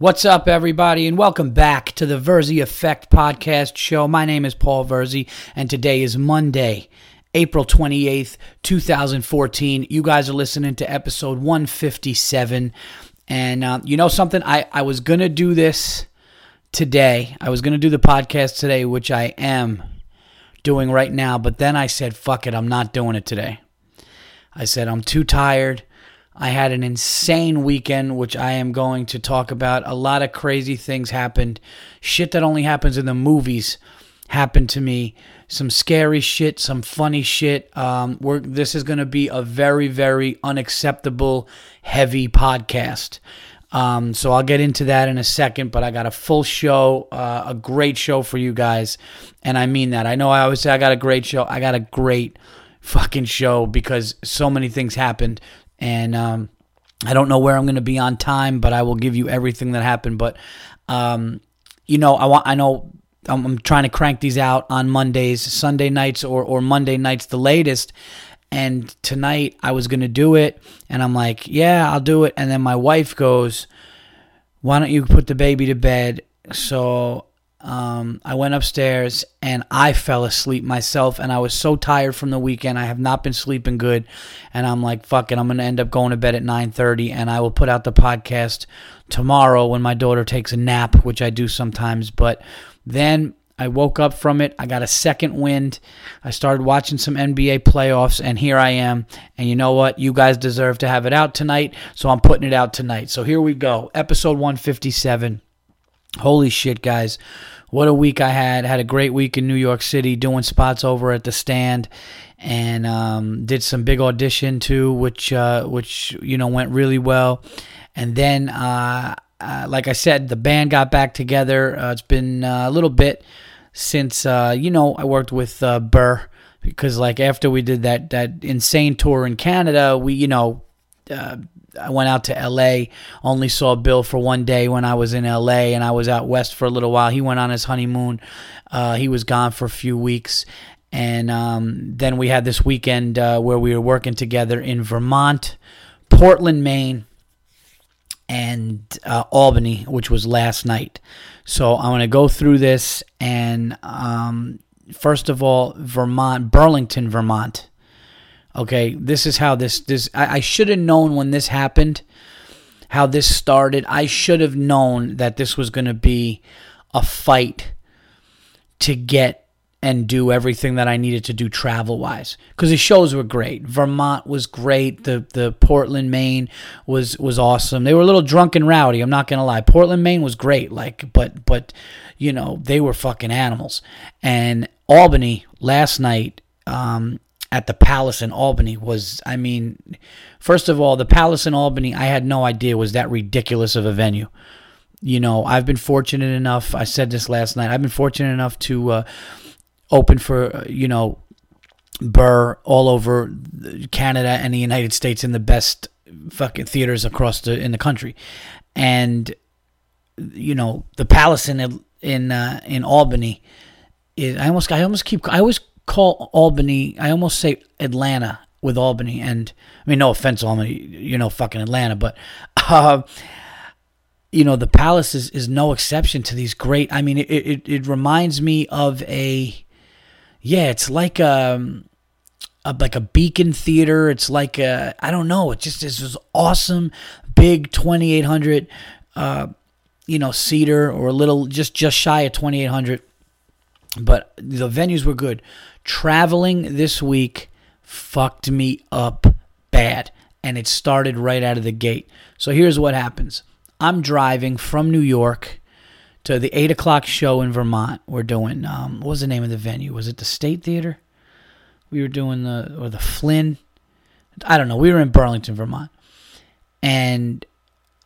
What's up, everybody, and welcome back to the Verzi Effect podcast show. My name is Paul Verzi, and today is Monday, April 28th, 2014. You guys are listening to episode 157. And uh, you know something? I, I was going to do this today. I was going to do the podcast today, which I am doing right now, but then I said, fuck it, I'm not doing it today. I said, I'm too tired. I had an insane weekend, which I am going to talk about. A lot of crazy things happened. Shit that only happens in the movies happened to me. Some scary shit, some funny shit. Um, we're, this is going to be a very, very unacceptable, heavy podcast. Um, so I'll get into that in a second, but I got a full show, uh, a great show for you guys. And I mean that. I know I always say I got a great show. I got a great fucking show because so many things happened and um, I don't know where I'm going to be on time, but I will give you everything that happened. But um, you know, I want I know I'm, I'm, trying to crank these out on Mondays, Sunday nights, or or Monday nights, the latest. And tonight I was going to do it, and I'm like, yeah, I'll do it. And then my wife goes, why don't you put the baby to bed? So um, I went upstairs and I fell asleep myself, and I was so tired from the weekend. I have not been sleeping good, and I'm like, "Fuck it, I'm gonna end up going to bed at 9:30, and I will put out the podcast tomorrow when my daughter takes a nap, which I do sometimes." But then I woke up from it. I got a second wind. I started watching some NBA playoffs, and here I am. And you know what? You guys deserve to have it out tonight, so I'm putting it out tonight. So here we go, episode 157. Holy shit, guys. What a week I had. Had a great week in New York City doing spots over at the stand and um, did some big audition too, which, uh, which you know, went really well. And then, uh, uh, like I said, the band got back together. Uh, it's been uh, a little bit since, uh, you know, I worked with Burr because, like, after we did that, that insane tour in Canada, we, you know, I went out to LA, only saw Bill for one day when I was in LA, and I was out west for a little while. He went on his honeymoon. Uh, he was gone for a few weeks. And um, then we had this weekend uh, where we were working together in Vermont, Portland, Maine, and uh, Albany, which was last night. So I'm going to go through this. And um, first of all, Vermont, Burlington, Vermont Okay, this is how this this I, I should have known when this happened, how this started. I should have known that this was going to be a fight to get and do everything that I needed to do travel wise because the shows were great. Vermont was great. The the Portland, Maine was was awesome. They were a little drunk and rowdy. I'm not gonna lie. Portland, Maine was great. Like, but but you know they were fucking animals. And Albany last night. Um, at the Palace in Albany was, I mean, first of all, the Palace in Albany, I had no idea was that ridiculous of a venue. You know, I've been fortunate enough, I said this last night, I've been fortunate enough to uh, open for, uh, you know, Burr all over Canada and the United States in the best fucking theaters across the in the country. And you know, the Palace in in uh, in Albany is I almost I almost keep I always call Albany, I almost say Atlanta with Albany. And I mean, no offense, Albany, you know, fucking Atlanta, but, uh, you know, the Palace is, is no exception to these great. I mean, it, it, it reminds me of a, yeah, it's like a, um, a, like a beacon theater. It's like a, I don't know. It just is this awesome, big 2,800, uh, you know, seater or a little, just, just shy of 2,800 but the venues were good. Traveling this week fucked me up bad, and it started right out of the gate. So here's what happens I'm driving from New York to the 8 o'clock show in Vermont. We're doing, um, what was the name of the venue? Was it the State Theater? We were doing the, or the Flynn? I don't know. We were in Burlington, Vermont. And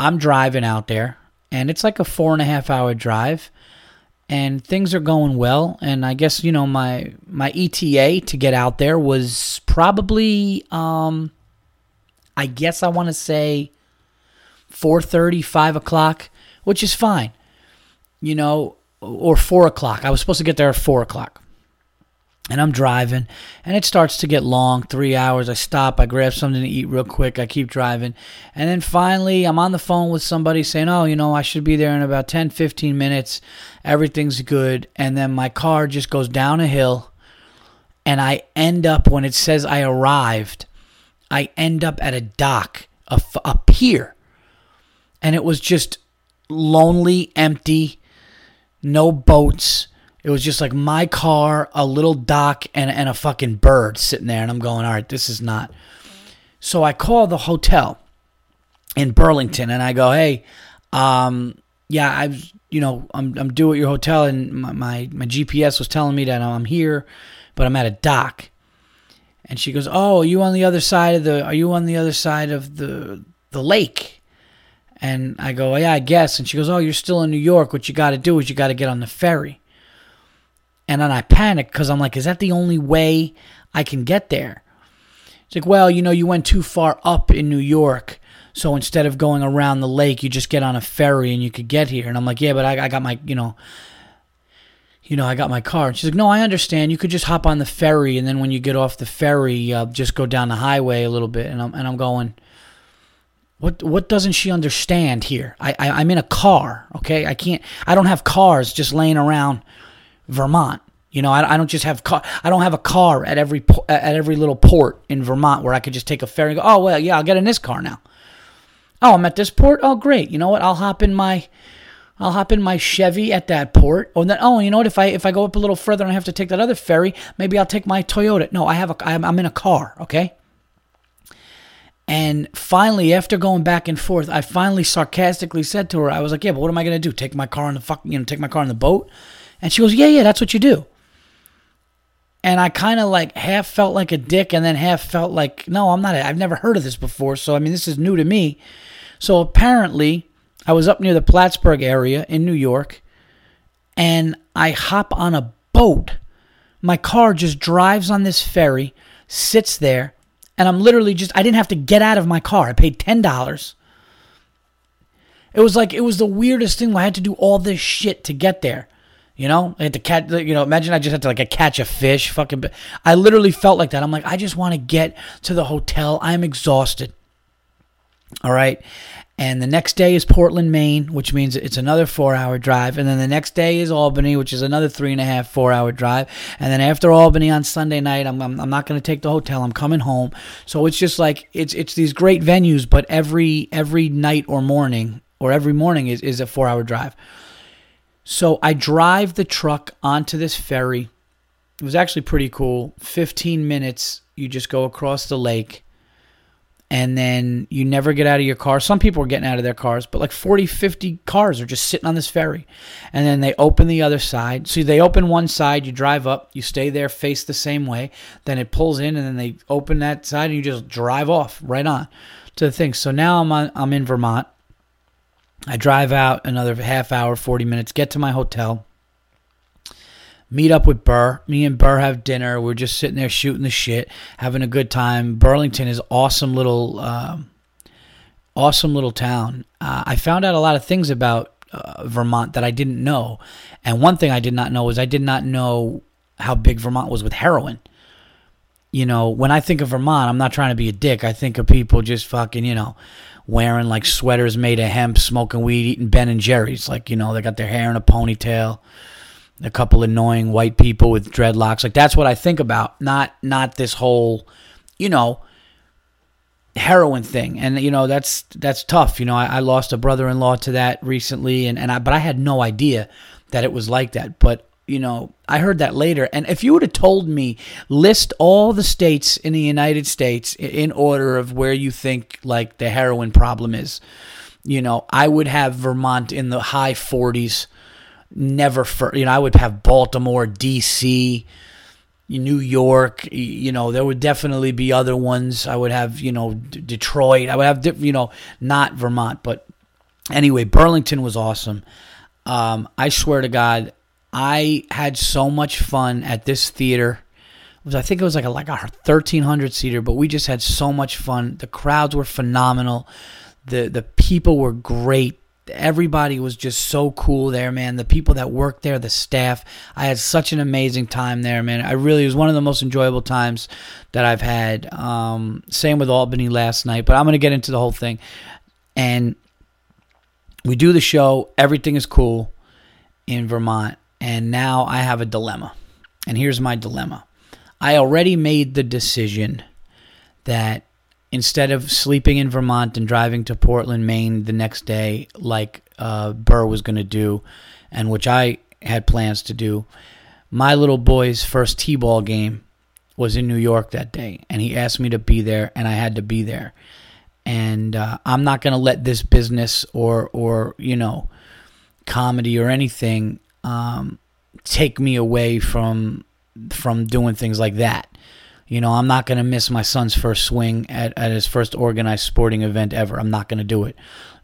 I'm driving out there, and it's like a four and a half hour drive and things are going well. And i guess you know my my eta to get out there was probably um i guess i want to say 4.30 5 o'clock which is fine you know or 4 o'clock. I was supposed to get there at 4 o'clock and I'm driving, and it starts to get long three hours. I stop, I grab something to eat real quick, I keep driving. And then finally, I'm on the phone with somebody saying, Oh, you know, I should be there in about 10, 15 minutes. Everything's good. And then my car just goes down a hill, and I end up, when it says I arrived, I end up at a dock, a, a pier. And it was just lonely, empty, no boats it was just like my car, a little dock, and, and a fucking bird sitting there. And I'm going, all right, this is not. So I call the hotel in Burlington and I go, hey, um, yeah, I, you know, I'm, I'm due at your hotel and my, my, my GPS was telling me that I'm here, but I'm at a dock. And she goes, oh, are you on the other side of the, are you on the other side of the, the lake? And I go, yeah, I guess. And she goes, oh, you're still in New York. What you got to do is you got to get on the ferry. And then I panicked because I'm like, is that the only way I can get there? It's like, well, you know, you went too far up in New York. So instead of going around the lake, you just get on a ferry and you could get here. And I'm like, yeah, but I, I got my, you know, you know, I got my car. And she's like, no, I understand. You could just hop on the ferry, and then when you get off the ferry, uh, just go down the highway a little bit. And I'm and I'm going, what what doesn't she understand here? I, I I'm in a car, okay? I can't. I don't have cars just laying around Vermont. You know, I, I don't just have car. I don't have a car at every at every little port in Vermont where I could just take a ferry and go. Oh well, yeah, I'll get in this car now. Oh, I'm at this port. Oh, great. You know what? I'll hop in my I'll hop in my Chevy at that port. Oh, then oh, you know what? If I if I go up a little further and I have to take that other ferry, maybe I'll take my Toyota. No, I have a I'm, I'm in a car. Okay. And finally, after going back and forth, I finally sarcastically said to her, I was like, "Yeah, but what am I gonna do? Take my car in the fuck, you know, take my car in the boat?" And she goes, Yeah, yeah, that's what you do. And I kind of like half felt like a dick and then half felt like, no, I'm not, I've never heard of this before. So, I mean, this is new to me. So apparently, I was up near the Plattsburgh area in New York and I hop on a boat. My car just drives on this ferry, sits there, and I'm literally just, I didn't have to get out of my car. I paid $10. It was like, it was the weirdest thing. I had to do all this shit to get there. You know, I had to catch. You know, imagine I just had to like catch a fish. Fucking, I literally felt like that. I'm like, I just want to get to the hotel. I'm exhausted. All right, and the next day is Portland, Maine, which means it's another four-hour drive, and then the next day is Albany, which is another three and a half, four-hour drive, and then after Albany on Sunday night, I'm I'm, I'm not going to take the hotel. I'm coming home. So it's just like it's it's these great venues, but every every night or morning or every morning is is a four-hour drive. So I drive the truck onto this ferry. It was actually pretty cool. 15 minutes, you just go across the lake and then you never get out of your car. Some people are getting out of their cars, but like 40, 50 cars are just sitting on this ferry. And then they open the other side. So they open one side, you drive up, you stay there, face the same way. Then it pulls in, and then they open that side, and you just drive off right on to the thing. So now I'm on, I'm in Vermont. I drive out another half hour, 40 minutes, get to my hotel, meet up with Burr. Me and Burr have dinner. We're just sitting there shooting the shit, having a good time. Burlington is awesome little, uh, awesome little town. Uh, I found out a lot of things about uh, Vermont that I didn't know, and one thing I did not know was I did not know how big Vermont was with heroin. You know, when I think of Vermont, I'm not trying to be a dick. I think of people just fucking, you know, wearing like sweaters made of hemp, smoking weed, eating Ben and Jerry's. Like, you know, they got their hair in a ponytail. A couple annoying white people with dreadlocks. Like that's what I think about. Not not this whole, you know, heroin thing. And you know, that's that's tough. You know, I, I lost a brother in law to that recently and, and I but I had no idea that it was like that. But you know, I heard that later. And if you would have told me, list all the states in the United States in order of where you think like the heroin problem is, you know, I would have Vermont in the high 40s. Never for, you know, I would have Baltimore, D.C., New York, you know, there would definitely be other ones. I would have, you know, D- Detroit. I would have, you know, not Vermont, but anyway, Burlington was awesome. Um, I swear to God, I had so much fun at this theater. Was I think it was like a like a thirteen hundred seater, but we just had so much fun. The crowds were phenomenal. The the people were great. everybody was just so cool there, man. The people that worked there, the staff. I had such an amazing time there, man. I really was one of the most enjoyable times that I've had. Um, same with Albany last night, but I'm gonna get into the whole thing. And we do the show. Everything is cool in Vermont, and now I have a dilemma. And here's my dilemma. I already made the decision that instead of sleeping in Vermont and driving to Portland, Maine the next day, like uh, Burr was going to do, and which I had plans to do, my little boy's first T ball game was in New York that day, and he asked me to be there, and I had to be there. And uh, I'm not going to let this business or or you know comedy or anything um, take me away from from doing things like that. You know, I'm not going to miss my son's first swing at, at his first organized sporting event ever. I'm not going to do it.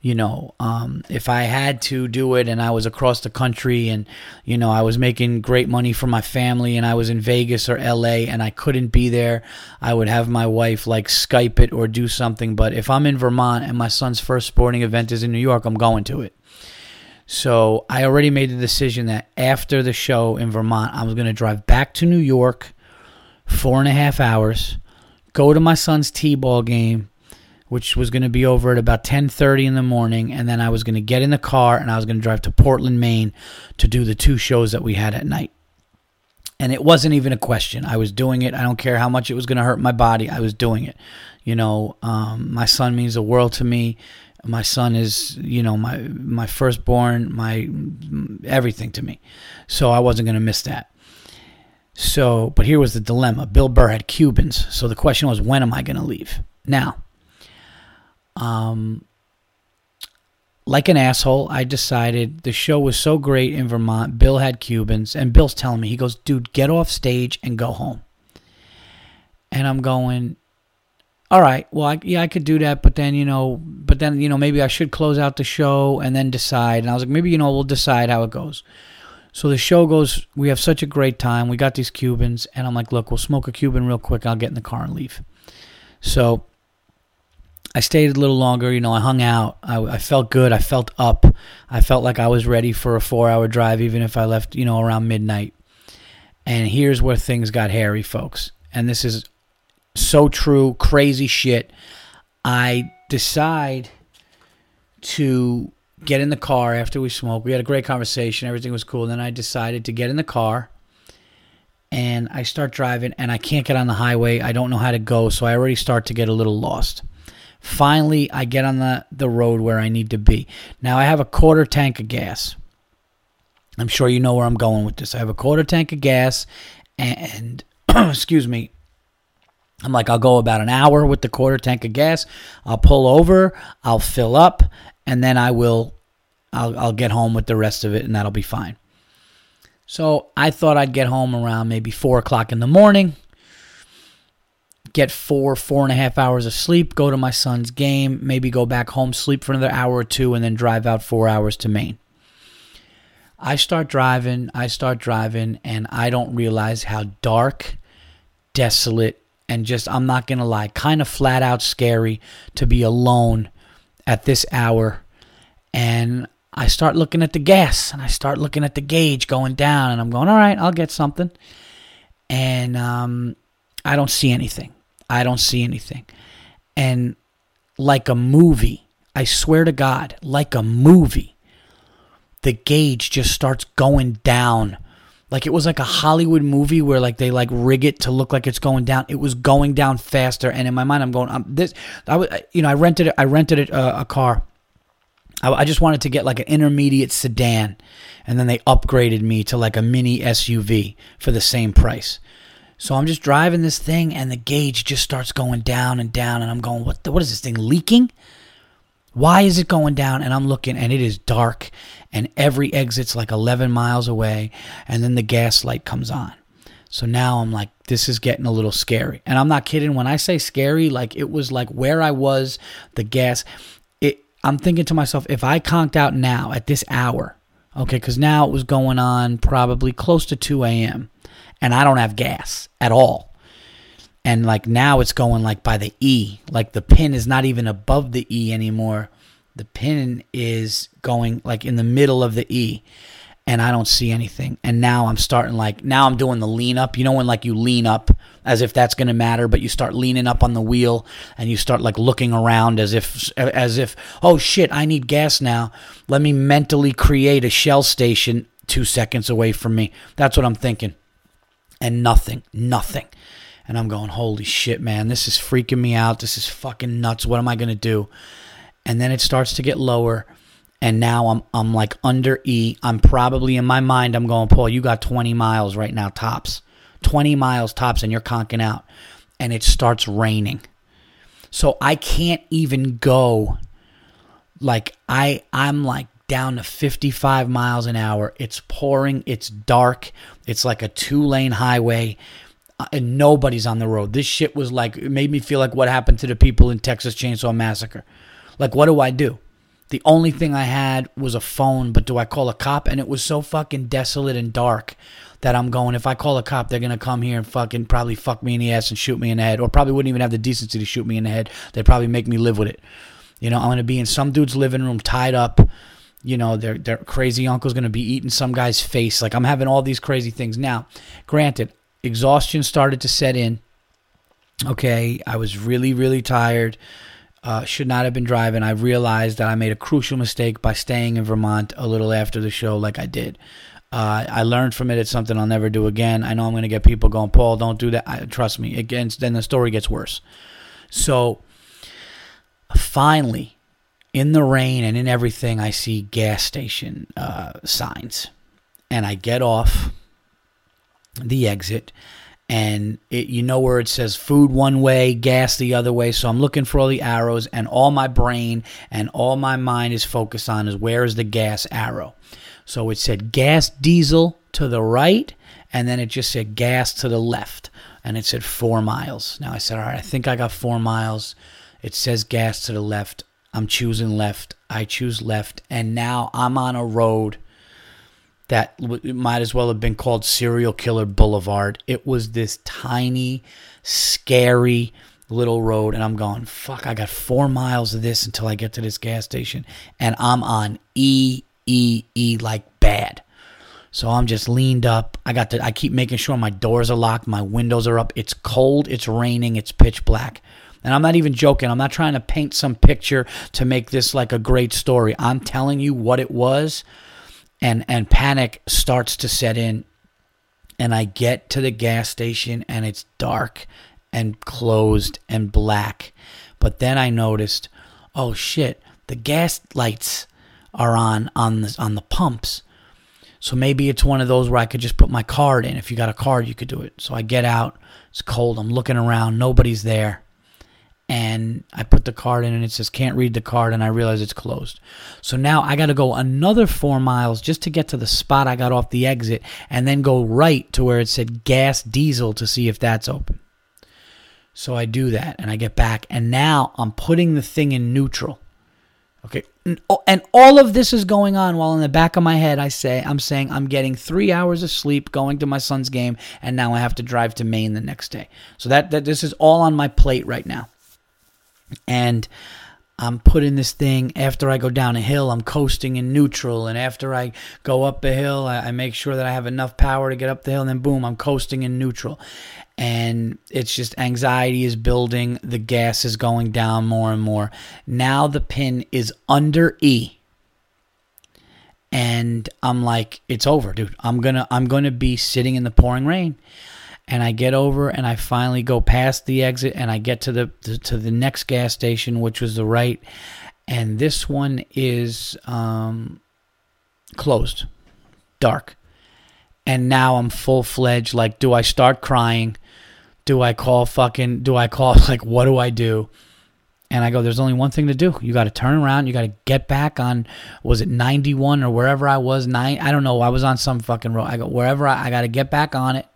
You know, um, if I had to do it and I was across the country and, you know, I was making great money for my family and I was in Vegas or LA and I couldn't be there, I would have my wife like Skype it or do something. But if I'm in Vermont and my son's first sporting event is in New York, I'm going to it. So I already made the decision that after the show in Vermont, I was going to drive back to New York four and a half hours, go to my son's t-ball game, which was going to be over at about 10:30 in the morning, and then I was going to get in the car and I was going to drive to Portland, Maine, to do the two shows that we had at night. And it wasn't even a question. I was doing it. I don't care how much it was going to hurt my body. I was doing it. You know, um, my son means the world to me. My son is, you know, my my firstborn, my everything to me. So I wasn't going to miss that. So, but here was the dilemma. Bill Burr had Cubans. So the question was, when am I going to leave? Now, um, like an asshole, I decided the show was so great in Vermont. Bill had Cubans, and Bill's telling me, he goes, dude, get off stage and go home. And I'm going, all right, well, I, yeah, I could do that, but then, you know, but then, you know, maybe I should close out the show and then decide. And I was like, maybe, you know, we'll decide how it goes. So the show goes, we have such a great time. We got these Cubans, and I'm like, look, we'll smoke a Cuban real quick. I'll get in the car and leave. So I stayed a little longer. You know, I hung out. I, I felt good. I felt up. I felt like I was ready for a four hour drive, even if I left, you know, around midnight. And here's where things got hairy, folks. And this is so true, crazy shit. I decide to get in the car after we smoked. We had a great conversation. Everything was cool. Then I decided to get in the car and I start driving and I can't get on the highway. I don't know how to go, so I already start to get a little lost. Finally, I get on the, the road where I need to be. Now I have a quarter tank of gas. I'm sure you know where I'm going with this. I have a quarter tank of gas and excuse me, I'm like, I'll go about an hour with the quarter tank of gas. I'll pull over, I'll fill up, and then I will I'll, I'll get home with the rest of it and that'll be fine. So I thought I'd get home around maybe four o'clock in the morning, get four, four and a half hours of sleep, go to my son's game, maybe go back home, sleep for another hour or two, and then drive out four hours to Maine. I start driving, I start driving, and I don't realize how dark, desolate, and just, I'm not going to lie, kind of flat out scary to be alone at this hour and I start looking at the gas and I start looking at the gauge going down and I'm going, all right, I'll get something. And um, I don't see anything. I don't see anything. And like a movie, I swear to God, like a movie, the gauge just starts going down. Like it was like a Hollywood movie where like they like rig it to look like it's going down. It was going down faster, and in my mind, I'm going, um, this. I was, you know, I rented it. I rented uh, a car I, I just wanted to get like an intermediate sedan, and then they upgraded me to like a mini SUV for the same price. So I'm just driving this thing, and the gauge just starts going down and down, and I'm going, what? The, what is this thing leaking? Why is it going down? And I'm looking, and it is dark, and every exit's like 11 miles away, and then the gas light comes on. So now I'm like, this is getting a little scary. And I'm not kidding. When I say scary, like it was like where I was, the gas. It, I'm thinking to myself, if I conked out now at this hour, okay, because now it was going on probably close to 2 a.m., and I don't have gas at all. And like now it's going like by the E, like the pin is not even above the E anymore. the pin is going like in the middle of the E and I don't see anything. And now I'm starting like now I'm doing the lean up. You know when like you lean up as if that's going to matter, but you start leaning up on the wheel and you start like looking around as if as if oh shit, I need gas now. Let me mentally create a shell station 2 seconds away from me. That's what I'm thinking. And nothing, nothing. And I'm going, "Holy shit, man. This is freaking me out. This is fucking nuts. What am I to do?" And then it starts to get lower and now I'm I'm like under E. I'm probably in my mind I'm going, Paul, you got 20 miles right now tops. 20 miles tops and you're conking out and it starts raining. So I can't even go like I I'm like down to 55 miles an hour. It's pouring, it's dark. It's like a two-lane highway Uh, and nobody's on the road. This shit was like it made me feel like what happened to the people in Texas Chainsaw Massacre. Like what do I do? The only thing I had was a phone, but do I call a cop? And it was so fucking desolate and dark that I'm going, if I call a cop, they're going to come here and fucking probably fuck me in the ass and shoot me in the head, or probably wouldn't even have the decency to shoot me in the head. They'd probably make me live with it. You know, I'm going to be in some dude's living room tied up. You know, their, their crazy uncle's going to be eating some guy's face. Like, I'm having all these crazy things. Now, granted, exhaustion started to set in. Okay, I was really, really tired uh, should not have been driving. I realized that I made a crucial mistake by staying in Vermont a little after the show, like I did. Uh, I learned from it. It's something I'll never do again. I know I'm going to get people going, Paul, don't do that. I, trust me. Again, then the story gets worse. So finally, in the rain and in everything, I see gas station uh, signs. And I get off the exit and it, you know where it says food one way, gas the other way. So I'm looking for all the arrows, and all my brain and all my mind is focused on is where is the gas arrow. So it said gas diesel to the right, and then it just said gas to the left, and it said four miles. Now I said, all right, I think I got four miles. It says gas to the left. I'm choosing left. I choose left, and now I'm on a road that might as well have been called Serial Killer Boulevard. It was this tiny, scary little road, and I'm going, fuck, I got four miles of this until I get to this gas station, and I'm on E, E, E like bad. So I'm just leaned up. I got to, I keep making sure my doors are locked, my windows are up. It's cold, it's raining, it's pitch black. And I'm not even joking. I'm not trying to paint some picture to make this like a great story. I'm telling you what it was and and panic starts to set in and I get to the gas station and it's dark and closed and black. But then I noticed, oh shit, the gas lights are on on the on the pumps. So maybe it's one of those where I could just put my card in. If you got a card, you could do it. So I get out. It's cold. I'm looking around. Nobody's there and I put the card in and it says can't read the card and I realize it's closed. So now I got to go another 4 miles just to get to the spot I got off the exit and then go right to where it said gas diesel to see if that's open. So I do that and I get back and now I'm putting the thing in neutral. Okay. Oh, and all of this is going on while in the back of my head I say I'm saying I'm getting 3 hours of sleep going to my son's game and now I have to drive to Maine the next day. So that, that this is all on my plate right now and I'm putting this thing after I go down a hill, I'm coasting in neutral. And after I go up a hill, I, I, make sure that I have enough power to get up the hill. And then, boom, I'm coasting in neutral. And it's just anxiety is building. The gas is going down more and more. Now the pin is under E. And I'm like, it's over, dude. I'm gonna I'm gonna be sitting in the pouring rain and I get over and I finally go past the exit and I get to the to the next gas station, which was the right, and this one is um, closed, dark, and now I'm full fledged. Like, do I start crying? Do I call fucking? Do I call like? What do I do? And I go, there's only one thing to do. You got to turn around. You got to get back on, was it 91 or wherever I was? Nine, I don't know. I was on some fucking road. I go, wherever I, I got to get back on it.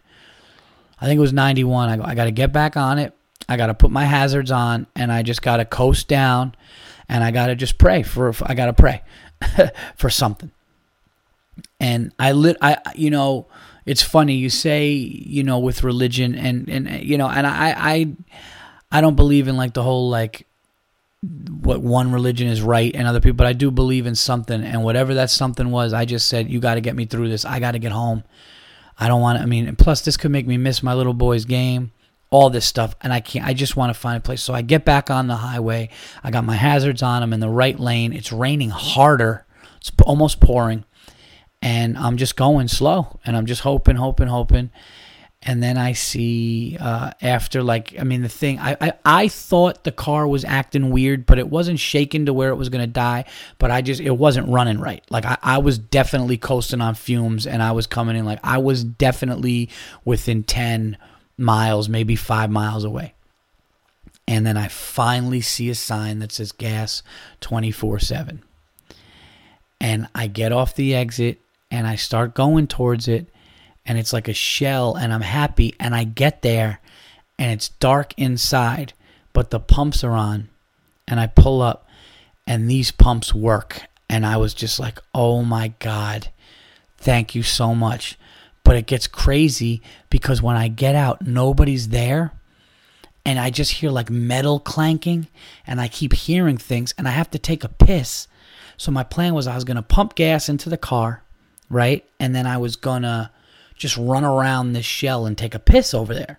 I think it was 91. I go, I got to get back on it. I got to put my hazards on and I just got to coast down and I got to just pray for, I got to pray for something. And I lit, I, you know, it's funny you say, you know, with religion and, and, you know, and I, I, I don't believe in like the whole like what one religion is right and other people, but I do believe in something. And whatever that something was, I just said, you got to get me through this. I got to get home. I don't want to, I mean, plus this could make me miss my little boy's game, all this stuff. And I can't, I just want to find a place. So I get back on the highway. I got my hazards on. I'm in the right lane. It's raining harder. It's almost pouring. And I'm just going slow. And I'm just hoping, hoping, hoping and then I see uh, after like I mean the thing I, I I thought the car was acting weird, but it wasn't shaking to where it was gonna die. But I just it wasn't running right. Like I, I was definitely coasting on fumes, and I was coming in like I was definitely within ten miles, maybe five miles away. And then I finally see a sign that says gas twenty four seven, and I get off the exit and I start going towards it and it's like a shell and I'm happy and I get there and it's dark inside but the pumps are on and I pull up and these pumps work. And I was just like oh my god thank you so much. But it gets crazy because when I get out nobody's there and I just hear like metal clanking and I keep hearing things and I have to take a piss. So my plan was I was going to pump gas into the car right? And then I was going to just run around this shell and take a piss over there.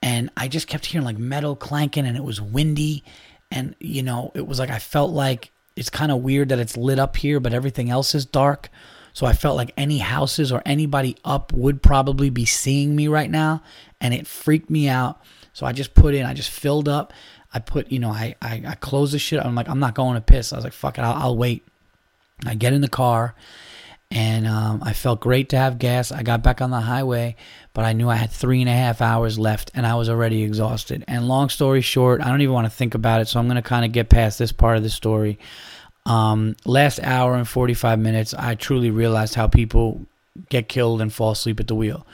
And I just kept hearing like metal clanking and it was windy. And, you know, it was like I felt like it's kind of weird that it's lit up here, but everything else is dark. So I felt like any houses or anybody up would probably be seeing me right now. And it freaked me out. So I just put in, I just filled up. I put, you know, I, I, I closed the shit. I'm like, I'm not going to piss. I was like, fuck it, I'll, I'll wait. I get in the car and um, I felt great to have gas. I got back on the highway, but I knew I had three and a half hours left, and I was already exhausted. And long story short, I don't even want to think about it, so I'm going to kind of get past this part of the story. Um, last hour and 45 minutes, I truly realized how people get killed and fall asleep at the wheel.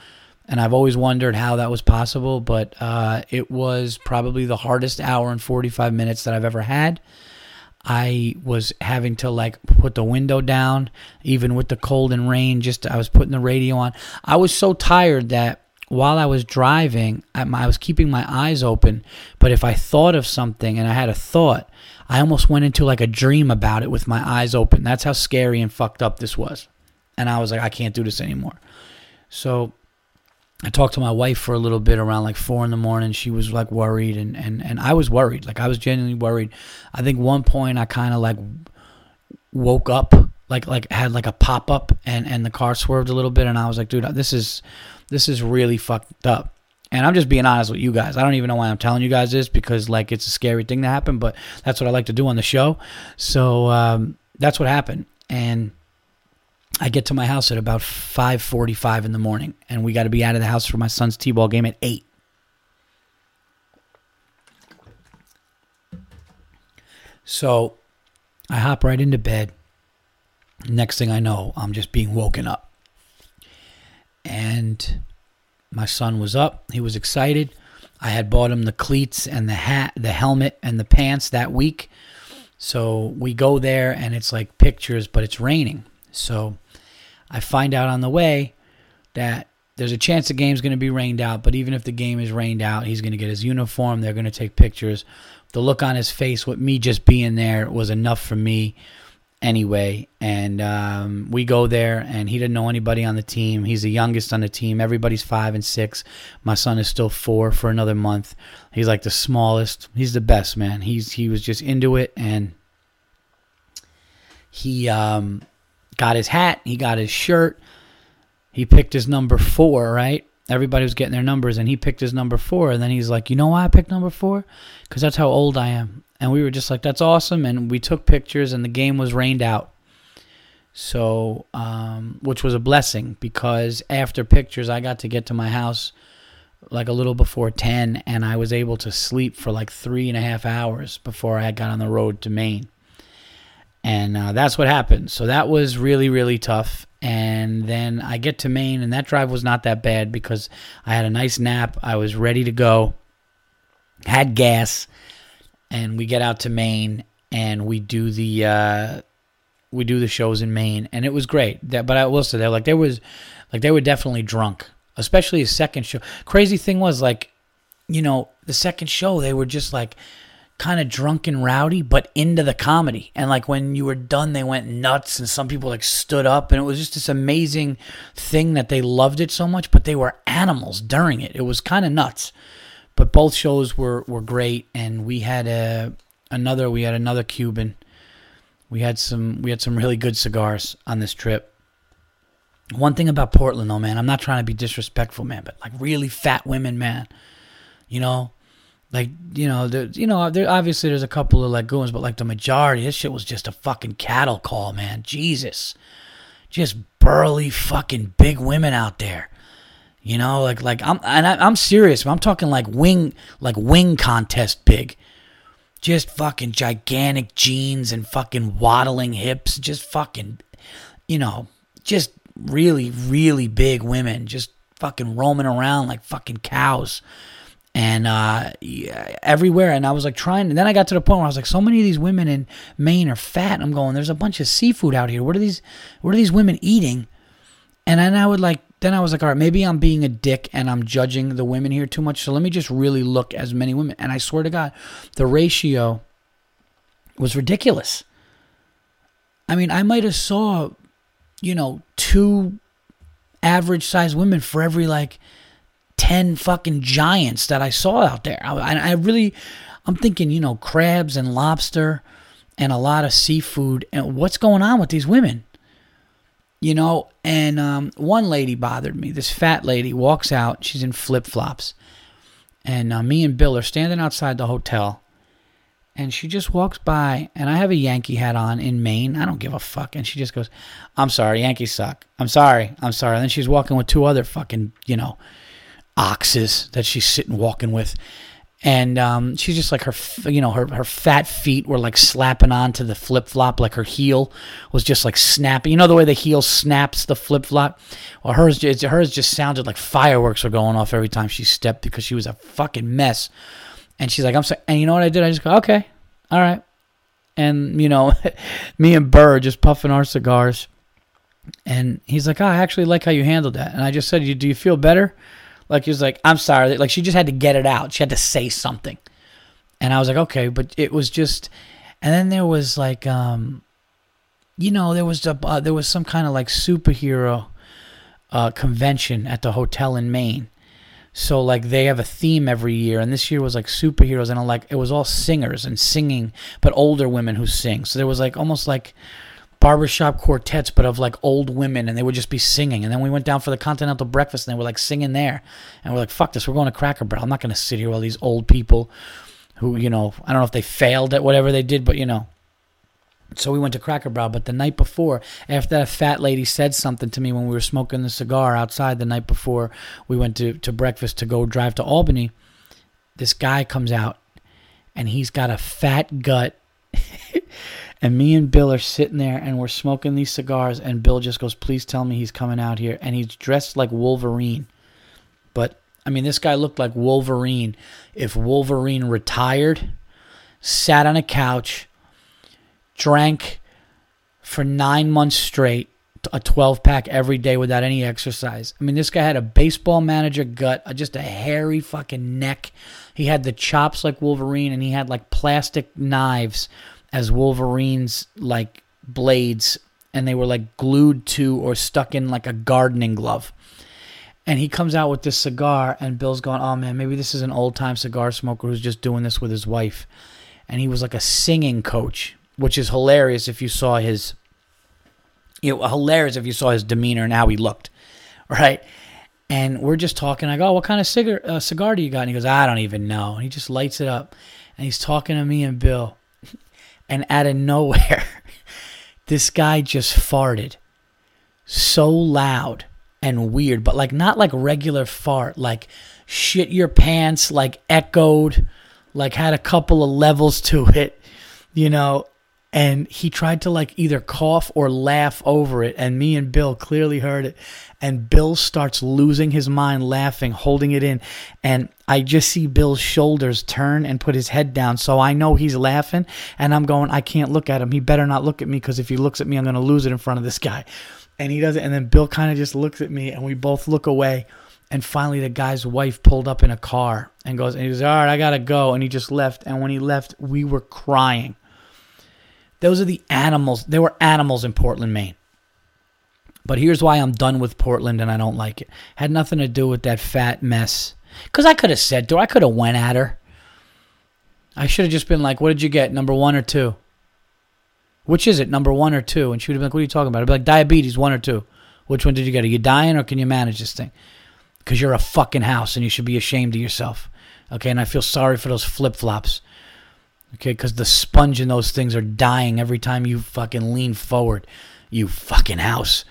And I've always wondered how that was possible, but uh, it was probably the hardest hour and 45 minutes that I've ever had. I was having to like put the window down, even with the cold and rain. Just I was putting the radio on. I was so tired that while I was driving, I, was keeping my eyes open. But if I thought of something and I had a thought, I almost went into like a dream about it with my eyes open. That's how scary and fucked up this was. And I was like, I can't do this anymore. So I talked to my wife for a little bit around like four in the morning. She was like worried, and and and I was worried. Like I was genuinely worried. I think one point I kind of like woke up, like like had like a pop up, and and the car swerved a little bit, and I was like, dude, this is this is really fucked up. And I'm just being honest with you guys. I don't even know why I'm telling you guys this because like it's a scary thing to happen, but that's what I like to do on the show. So um, that's what happened, and I get to my house at about 5:45 in the morning and we got to be out of the house for my son's T-ball game at 8. So, I hop right into bed. Next thing I know, I'm just being woken up. And my son was up. He was excited. I had bought him the cleats and the hat, the helmet and the pants that week. So we go there and it's like pictures, but it's raining. So I find out on the way that there's a chance the game's going to be rained out, but even if the game is rained out, he's going to get his uniform. They're going to take pictures. The look on his face with me just being there was enough for me anyway. And um, we go there, and he didn't know anybody on the team. He's the youngest on the team. Everybody's five and six. My son is still four for another month. He's like the smallest. He's the best, man. He's he was just into it, and he um, got his hat, he got his shirt, he picked his number four, right? Everybody was getting their numbers, and he picked his number four. And then he's like, You know why I picked number four? Because that's how old I am. And we were just like, That's awesome. And we took pictures, and the game was rained out. So, um, which was a blessing because after pictures, I got to get to my house like a little before 10, and I was able to sleep for like three and a half hours before I got on the road to Maine and uh, that's what happened. So that was really really tough. And then I get to Maine, and that drive was not that bad because I had a nice nap. I was ready to go, had gas, and we get out to Maine, and we do the uh, we do the shows in Maine, and it was great. But I will say, they like there was like they were definitely drunk, especially a second show. Crazy thing was like, you know, the second show they were just like kind of drunk and rowdy, but into the comedy. And like when you were done, they went nuts, and some people like stood up, and it was just this amazing thing that they loved it so much, but they were animals during it. It was kind of nuts. But both shows were were great, and we had a another we had another Cuban. We had some we had some really good cigars on this trip. One thing about Portland though, man, I'm not trying to be disrespectful, man, but like really fat women, man. You know, like you know, there, you know, there obviously there's a couple of like goons, but like the majority, this shit was just a fucking cattle call, man. Jesus, just burly fucking big women out there. You know, like like I'm and I, I'm serious. I'm talking like wing like wing contest big. Just fucking gigantic jeans and fucking waddling hips. Just fucking, you know, just really really big women. Just fucking roaming around like fucking cows and uh, everywhere. And I was like trying, and then I got to the point where I was like, so many of these women in Maine are fat. I'm going, there's a bunch of seafood out here. What are these? What are these women eating? And then I would like, then I was like, all right, maybe I'm being a dick and I'm judging the women here too much. So let me just really look as many women. And I swear to God, the ratio was ridiculous. I mean, I might have saw, you know, two average sized women for every like 10 fucking giants that I saw out there. I, I really, I'm thinking, you know, crabs and lobster and a lot of seafood. And what's going on with these women? You know, and um, one lady bothered me. This fat lady walks out. She's in flip flops. And uh, me and Bill are standing outside the hotel. And she just walks by, and I have a Yankee hat on in Maine. I don't give a fuck. And she just goes, I'm sorry, Yankees suck. I'm sorry. I'm sorry. And then she's walking with two other fucking, you know, oxes that she's sitting walking with and um, she's just like her, you know, her her fat feet were like slapping onto the flip flop, like her heel was just like snapping. You know the way the heel snaps the flip flop. Well, hers hers just sounded like fireworks were going off every time she stepped because she was a fucking mess. And she's like, I'm sorry. And you know what I did? I just go, okay, all right. And you know, me and Burr just puffing our cigars. And he's like, oh, I actually like how you handled that. And I just said, do you feel better? Like he was like, I'm sorry. Like she just had to get it out. She had to say something. And I was like, okay, but it was just and then there was like um you know, there was a uh, there was some kind of like superhero uh convention at the hotel in Maine. So like they have a theme every year, and this year was like superheroes, and like it was all singers and singing, but older women who sing. So there was like almost like barbershop quartets, but of like old women, and they would just be singing. And then we went down for the continental breakfast, and they were like singing there. And we're like, fuck this, we're going to Cracker Barrel. I'm not going to sit here with all these old people who, you know, I don't know if they failed at whatever they did, but you know. So we went to Cracker Barrel, but the night before, after that fat lady said something to me when we were smoking the cigar outside the night before we went to, to breakfast to go drive to Albany, this guy comes out and he's got a fat gut And me and Bill are sitting there and we're smoking these cigars. And Bill just goes, Please tell me he's coming out here. And he's dressed like Wolverine. But, I mean, this guy looked like Wolverine. If Wolverine retired, sat on a couch, drank for nine months straight, a 12 pack every day without any exercise. I mean, this guy had a baseball manager gut, just a hairy fucking neck. He had the chops like Wolverine, and he had like plastic knives as Wolverine's like blades and they were like glued to or stuck in like a gardening glove. And he comes out with this cigar and Bill's going, "Oh man, maybe this is an old-time cigar smoker who's just doing this with his wife." And he was like a singing coach, which is hilarious if you saw his you know, hilarious if you saw his demeanor and how he looked. Right? And we're just talking. I go, oh, "What kind of cigar uh, cigar do you got?" And he goes, "I don't even know." And he just lights it up, and he's talking to me and Bill and out of nowhere, this guy just farted so loud and weird, but like not like regular fart, like shit your pants, like echoed, like had a couple of levels to it, you know. And he tried to like either cough or laugh over it, and me and Bill clearly heard it. And Bill starts losing his mind, laughing, holding it in. And I just see Bill's shoulders turn and put his head down. So I know he's laughing. And I'm going, I can't look at him. He better not look at me because if he looks at me, I'm going to lose it in front of this guy. And he does it. And then Bill kind of just looks at me and we both look away. And finally, the guy's wife pulled up in a car and goes, and he goes, all right, I gotta go. And he just left. And when he left, we were crying. Those are the animals. There were animals in Portland, Maine. But here's why I'm done with Portland and I don't like it. Had nothing to do with that fat mess. Cause I could have said to her, I could have went at her. I should have just been like, "What did you get? Number one or two? Which is it? Number one or two? And she would have been like, "What are you talking about?" I'd be like, "Diabetes, one or two. Which one did you get? Are you dying or can you manage this thing? Because you're a fucking house and you should be ashamed of yourself. Okay, and I feel sorry for those flip flops. Okay, because the sponge in those things are dying every time you fucking lean forward. You fucking house.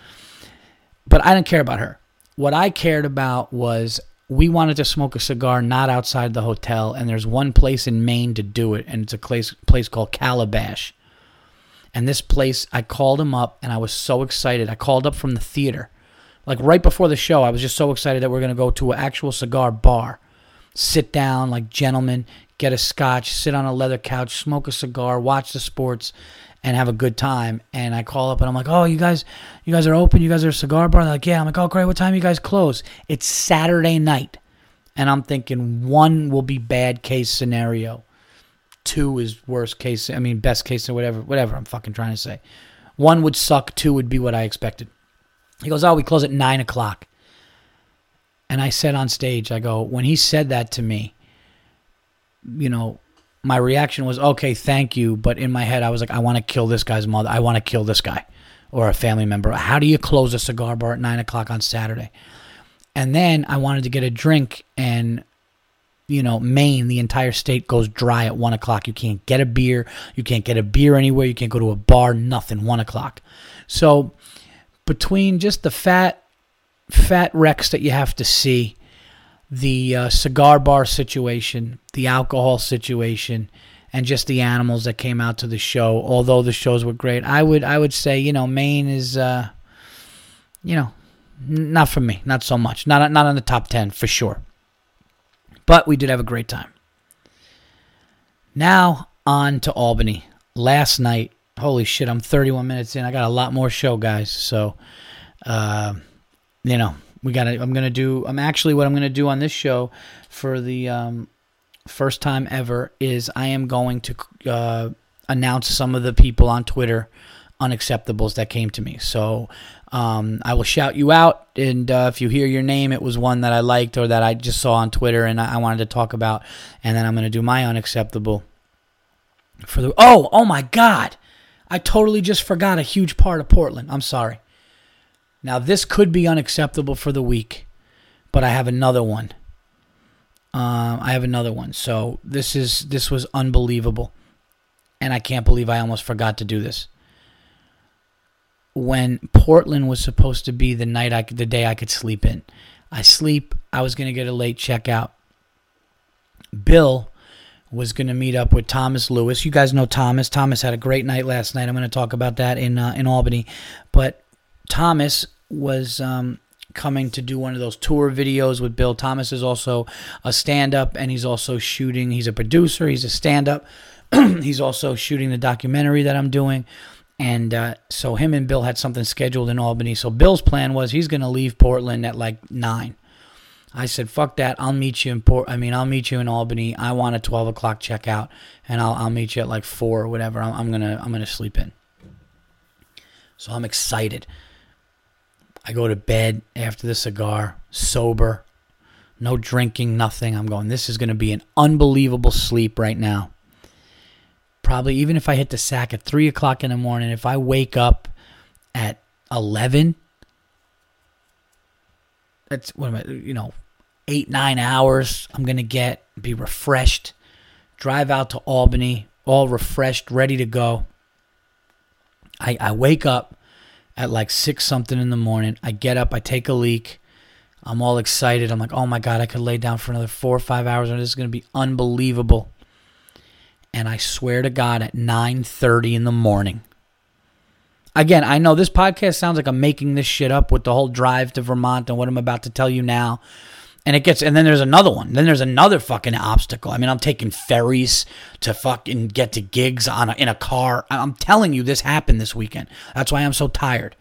But I didn't care about her. What I cared about was we wanted to smoke a cigar not outside the hotel, and there's one place in Maine to do it, and it's a place place called Calabash. And this place, I called him up, and I was so excited. I called up from the theater, like right before the show. I was just so excited that we're gonna go to an actual cigar bar, sit down like gentlemen, get a scotch, sit on a leather couch, smoke a cigar, watch the sports, and have a good time. And I call up and I'm like, "Oh, you guys, you guys are open. You guys are a cigar bar." They're like, "Yeah." I'm like, "Oh, great. What time you guys close?" It's Saturday night, and I'm thinking one will be bad case scenario, two is worst case. I mean, best case or whatever. Whatever I'm fucking trying to say. One would suck. Two would be what I expected. He goes, "Oh, we close at nine o'clock." And I said on stage, I go, when he said that to me, you know, my reaction was okay, thank you, but in my head I was like, I want to kill this guy's mother. I want to kill this guy or a family member. How do you close a cigar bar at nine o'clock on Saturday? And then I wanted to get a drink, and you know, Maine, the entire state goes dry at one o'clock. You can't get a beer. You can't get a beer anywhere. You can't go to a bar. Nothing. One o'clock. So between just the fat, fat wrecks that you have to see the uh, cigar bar situation, the alcohol situation, and just the animals that came out to the show. Although the shows were great, I would I would say you know Maine is uh, you know not for me, not so much, not not on the top ten for sure. But we did have a great time. Now on to Albany. Last night, holy shit, I'm 31 minutes in. I got a lot more show, guys. So, uh, you know, we got to i'm gonna do i'm actually what i'm gonna do on this show for the um, first time ever is i am going to uh, announce some of the people on twitter unacceptables that came to me. So um, i will shout you out and uh, if you hear your name it was one that i liked or that i just saw on twitter and i, I wanted to talk about and then i'm going to do my unacceptable for the oh oh my god. I totally just forgot a huge part of portland. I'm sorry now, this could be unacceptable for the week, but I have another one. Um, I have another one. So this is this was unbelievable, and I can't believe I almost forgot to do this. When Portland was supposed to be the night I the day I could sleep in, I sleep. I was gonna get a late checkout. Bill was going to meet up with Thomas Lewis. You guys know Thomas. Thomas had a great night last night. I'm going to talk about that in uh, in Albany. But Thomas was um, coming to do one of those tour videos with Bill. Thomas is also a stand up and he's also shooting, he's a producer, he's a stand up. he's also shooting the documentary that I'm doing. And uh, so him and Bill had something scheduled in Albany. So Bill's plan was he's going to leave Portland at like nine. I said, "Fuck that! I'll meet you in Port. I mean, I'll meet you in Albany. I want a twelve o'clock checkout, and I'll I'll meet you at like four or whatever. I'm, I'm gonna I'm gonna sleep in." So I'm excited. I go to bed after the cigar, sober, no drinking, nothing. I'm going, this is going to be an unbelievable sleep right now. Probably even if I hit the sack at 3 o'clock in the morning, if I wake up at 11, that's what am I, you know, eight, nine hours I'm going to get, be refreshed, drive out to Albany, all refreshed, ready to go. I, I wake up at like six something in the morning. I get up, I take a leak. I'm all excited. I'm like, oh my God, I could lay down for another four or five hours and this is going to be unbelievable. And I swear to God, at 9.30 in the morning, again, I know this podcast sounds like I'm making this shit up with the whole drive to Vermont and what I'm about to tell you now and it gets and then there's another one then there's another fucking obstacle i mean i'm taking ferries to fucking get to gigs on a, in a car i'm telling you this happened this weekend that's why i'm so tired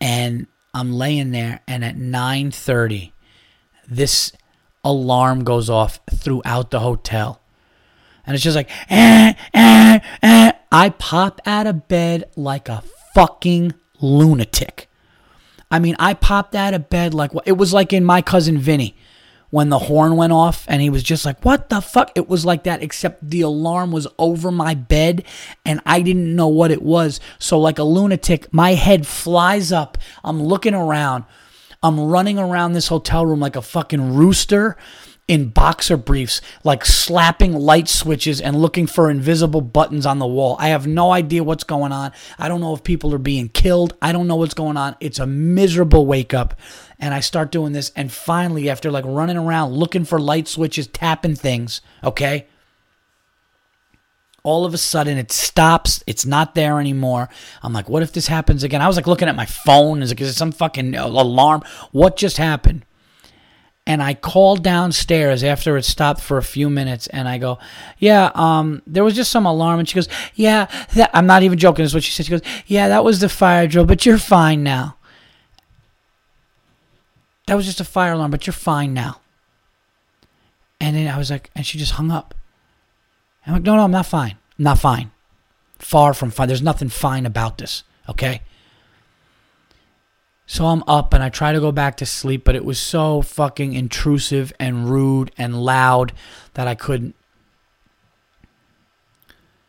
and i'm laying there and at 9.30 this alarm goes off throughout the hotel. And it's just like, eh, eh, eh. I pop out of bed like a fucking lunatic. I mean, I popped out of bed like it was like in my cousin Vinny when the horn went off and he was just like, What the fuck? It was like that, except the alarm was over my bed and I didn't know what it was. So, like a lunatic, my head flies up. I'm looking around. I'm running around this hotel room like a fucking rooster in boxer briefs, like slapping light switches and looking for invisible buttons on the wall. I have no idea what's going on. I don't know if people are being killed. I don't know what's going on. It's a miserable wake up. And I start doing this. And finally, after like running around looking for light switches, tapping things, okay? All of a sudden, it stops. It's not there anymore. I'm like, what if this happens again? I was like looking at my phone. Is it, is it some fucking alarm? What just happened? And I called downstairs after it stopped for a few minutes, and I go, "Yeah, um, there was just some alarm." And she goes, "Yeah, that, I'm not even joking." Is what she said. She goes, "Yeah, that was the fire drill, but you're fine now." That was just a fire alarm, but you're fine now. And then I was like, and she just hung up. I'm like, no, no, I'm not fine. I'm not fine. Far from fine. There's nothing fine about this. Okay. So I'm up and I try to go back to sleep, but it was so fucking intrusive and rude and loud that I couldn't.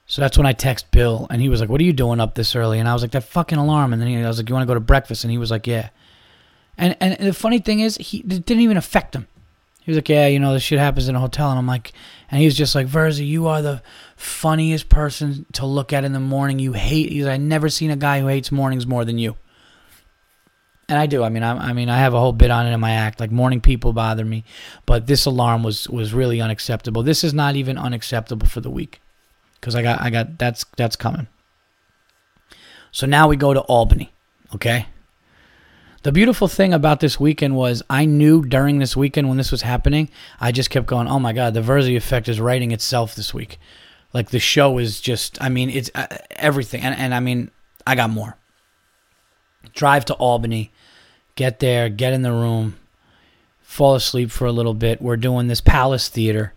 So that's when I text Bill and he was like, What are you doing up this early? And I was like, That fucking alarm. And then he, I was like, You want to go to breakfast? And he was like, Yeah. And and the funny thing is, he didn't even affect him. He was like, Yeah, you know, this shit happens in a hotel. And I'm like, and he was just like, Virzi, you are the funniest person to look at in the morning. You hate, he's, I never seen a guy who hates mornings more than you and I do. I mean, I, I, mean, I have a whole bit on it in my act. Like morning people bother me, but this alarm was was really unacceptable. This is not even unacceptable for the week, because I got I got that's that's coming. So now we go to Albany, okay. The beautiful thing about this weekend was I knew during this weekend when this was happening, I just kept going, "Oh my God, the Virzi effect is writing itself this week." Like the show is just, I mean, it's uh, everything, and and I mean, I got more drive to Albany, get there, get in the room, fall asleep for a little bit. We're doing this Palace Theater.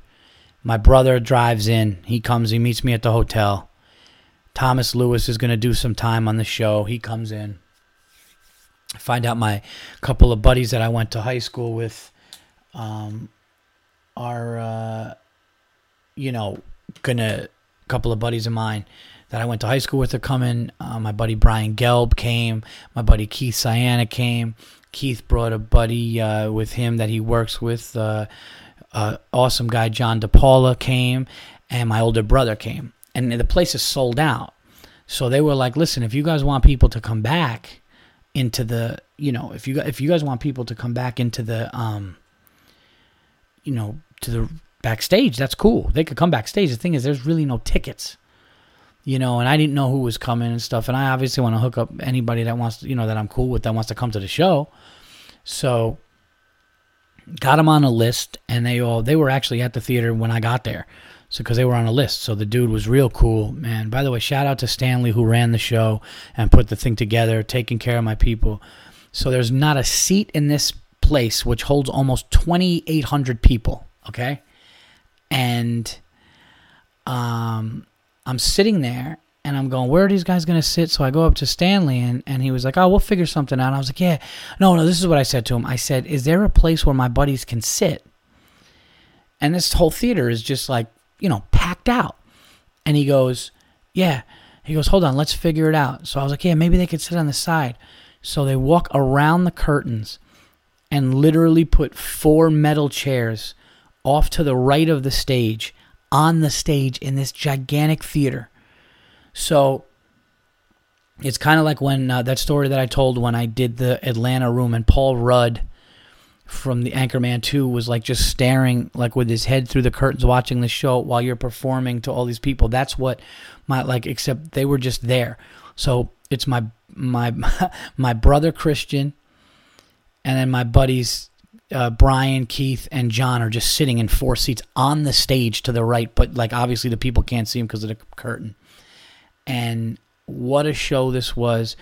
My brother drives in. He comes, he meets me at the hotel. Thomas Lewis is going to do some time on the show. He comes in. I find out my couple of buddies that I went to high school with um, are, uh, you know, gonna, a couple of buddies of mine that I went to high school with are coming. Uh, my buddy Brian Gelb came. My buddy Keith Sienna came. Keith brought a buddy uh, with him that he works with. Uh, uh awesome guy John DePaula came, and my older brother came. And the place is sold out. So they were like, "Listen, if you guys want people to come back into the, you know, if you if you guys want people to come back into the, um, you know, to the backstage, that's cool. They could come backstage. The thing is, there's really no tickets." You know, and I didn't know who was coming and stuff. And I obviously want to hook up anybody that wants, you know, that I'm cool with that wants to come to the show. So got them on a list, and they all they were actually at the theater when I got there. So because they were on a list, so the dude was real cool, man. By the way, shout out to Stanley who ran the show and put the thing together, taking care of my people. So there's not a seat in this place which holds almost 2,800 people. Okay, and um I'm sitting there and I'm going, where are these guys going to sit? So I go up to Stanley and, and he was like, oh, we'll figure something out. And I was like, yeah, no, no, this is what I said to him. I said, is there a place where my buddies can sit? And this whole theater is just like, you know, packed out. And he goes, yeah. He goes, hold on, let's figure it out. So I was like, yeah, maybe they could sit on the side. So they walk around the curtains and literally put four metal chairs off to the right of the stage on the stage in this gigantic theater. So it's kind of like when uh, that story that I told when I did the Atlanta room and Paul Rudd from the Anchorman 2 was like just staring like with his head through the curtains watching the show while you're performing to all these people. That's what my like except they were just there. So it's my my my brother Christian and then my buddies uh, Brian, Keith, and John are just sitting in four seats on the stage to the right, but like obviously the people can't see them because of the curtain. And what a show this was!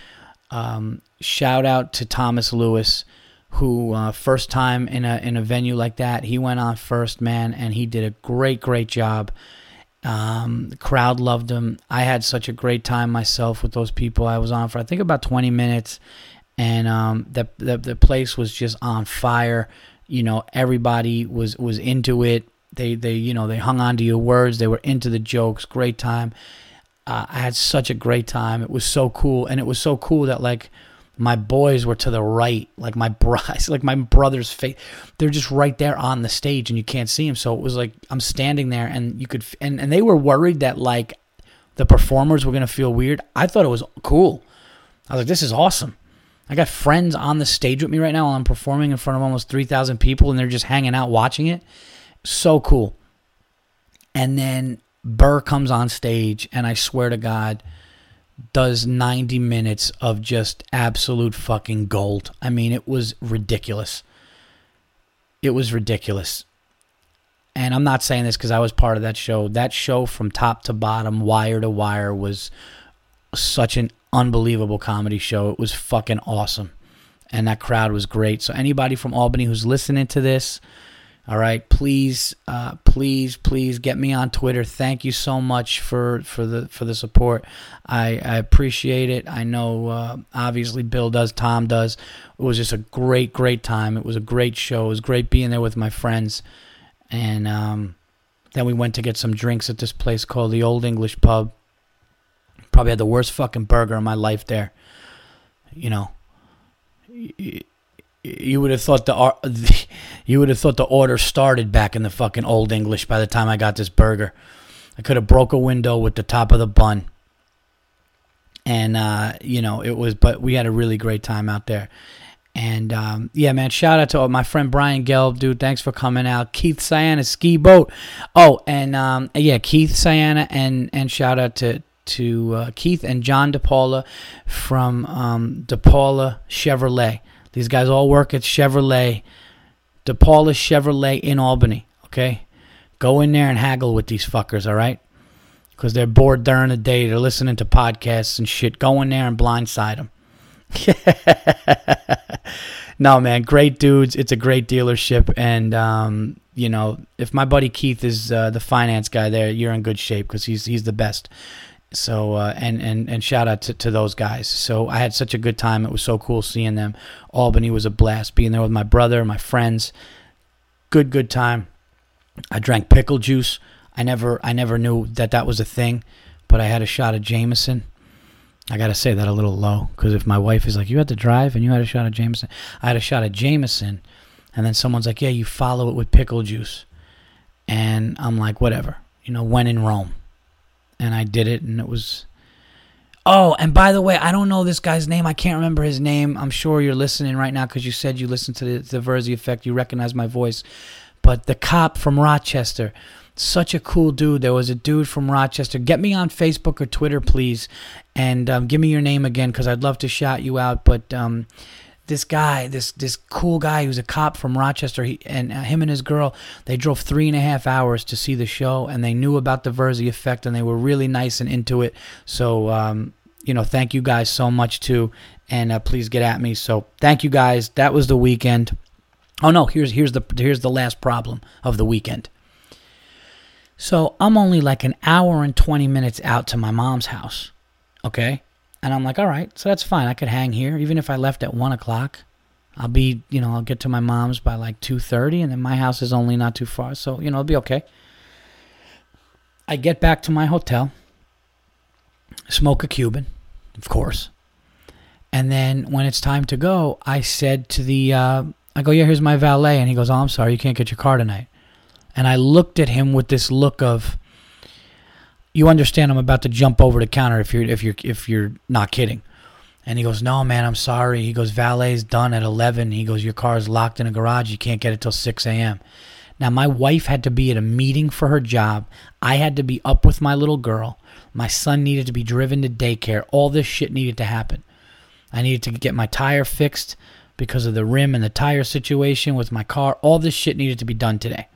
Um, shout out to Thomas Lewis, who uh, first time in a in a venue like that, he went on first, man, and he did a great great job. Um, the crowd loved him. I had such a great time myself with those people. I was on for I think about 20 minutes, and um, the, the the place was just on fire. You know, everybody was was into it. They they you know they hung on to your words. They were into the jokes. Great time. Uh, I had such a great time. It was so cool, and it was so cool that like my boys were to the right, like my brothers, like my brother's face. They're just right there on the stage, and you can't see them. So it was like I'm standing there, and you could, and and they were worried that like the performers were gonna feel weird. I thought it was cool. I was like, this is awesome. I got friends on the stage with me right now while I'm performing in front of almost 3,000 people, and they're just hanging out watching it. So cool. And then Burr comes on stage, and I swear to God, does 90 minutes of just absolute fucking gold. I mean, it was ridiculous. It was ridiculous. And I'm not saying this because I was part of that show. That show from top to bottom, wire to wire, was such an unbelievable comedy show. It was fucking awesome. And that crowd was great. So, anybody from Albany who's listening to this, all right, please, uh, please, please get me on Twitter. Thank you so much for for the for the support. I, I appreciate it. I know uh, obviously Bill does, Tom does. It was just a great, great time. It was a great show. It was great being there with my friends, and um, then we went to get some drinks at this place called the Old English Pub. Probably had the worst fucking burger in my life there. You know you would have thought the you would have thought the order started back in the fucking old English by the time I got this burger. I could have broke a window with the top of the bun. And uh, you know, it was but we had a really great time out there. And um, yeah, man, shout out to my friend Brian Gelb, dude. Thanks for coming out. Keith Sienna ski boat. Oh, and um, yeah, Keith Sienna and and shout out to to uh, Keith and John DePaula from um, DePaula Chevrolet. These guys all work at Chevrolet, DePaula Chevrolet in Albany. Okay, go in there and haggle with these fuckers. All right, because they're bored during the day. They're listening to podcasts and shit. Go in there and blindside them. no, man, great dudes. It's a great dealership, and um, you know, if my buddy Keith is uh, the finance guy there, you're in good shape because he's he's the best. So uh, and and and shout out to, to those guys. So I had such a good time. It was so cool seeing them. Albany was a blast being there with my brother, my friends. Good good time. I drank pickle juice. I never I never knew that that was a thing, but I had a shot of Jameson. I gotta say that a little low because if my wife is like, "You had to drive and you had a shot of Jameson," I had a shot of Jameson, and then someone's like, "Yeah, you follow it with pickle juice," and I'm like, "Whatever." You know, when in Rome and I did it, and it was. Oh, and by the way, I don't know this guy's name. I can't remember his name. I'm sure you're listening right now because you said you listened to the, the Virzi Effect. You recognize my voice. But the cop from Rochester, such a cool dude. There was a dude from Rochester. Get me on Facebook or Twitter, please, and um, give me your name again because I'd love to shout you out. But um, this guy, this this cool guy who's a cop from Rochester, he, and uh, him and his girl, they drove three and a half hours to see the show, and they knew about the Virzi effect, and they were really nice and into it. So, um, you know, thank you guys so much too, and uh, please get at me. So, thank you guys. That was the weekend. Oh no, here's here's the here's the last problem of the weekend. So I'm only like an hour and 20 minutes out to my mom's house. Okay. And I'm like, all right, so that's fine. I could hang here, even if I left at one o'clock. I'll be, you know, I'll get to my mom's by like two thirty, and then my house is only not too far, so you know, it'll be okay. I get back to my hotel, smoke a Cuban, of course, and then when it's time to go, I said to the, uh, I go, yeah, here's my valet, and he goes, oh, I'm sorry, you can't get your car tonight. And I looked at him with this look of, you understand I'm about to jump over the counter if you're if you're if you're not kidding. And he goes, No, man, I'm sorry. He goes, Valet's done at 11. He goes, Your car is locked in a garage. You can't get it till 6 a.m. Now, my wife had to be at a meeting for her job. I had to be up with my little girl. My son needed to be driven to daycare. All this shit needed to happen. I needed to get my tire fixed because of the rim and the tire situation with my car. All this shit needed to be done today.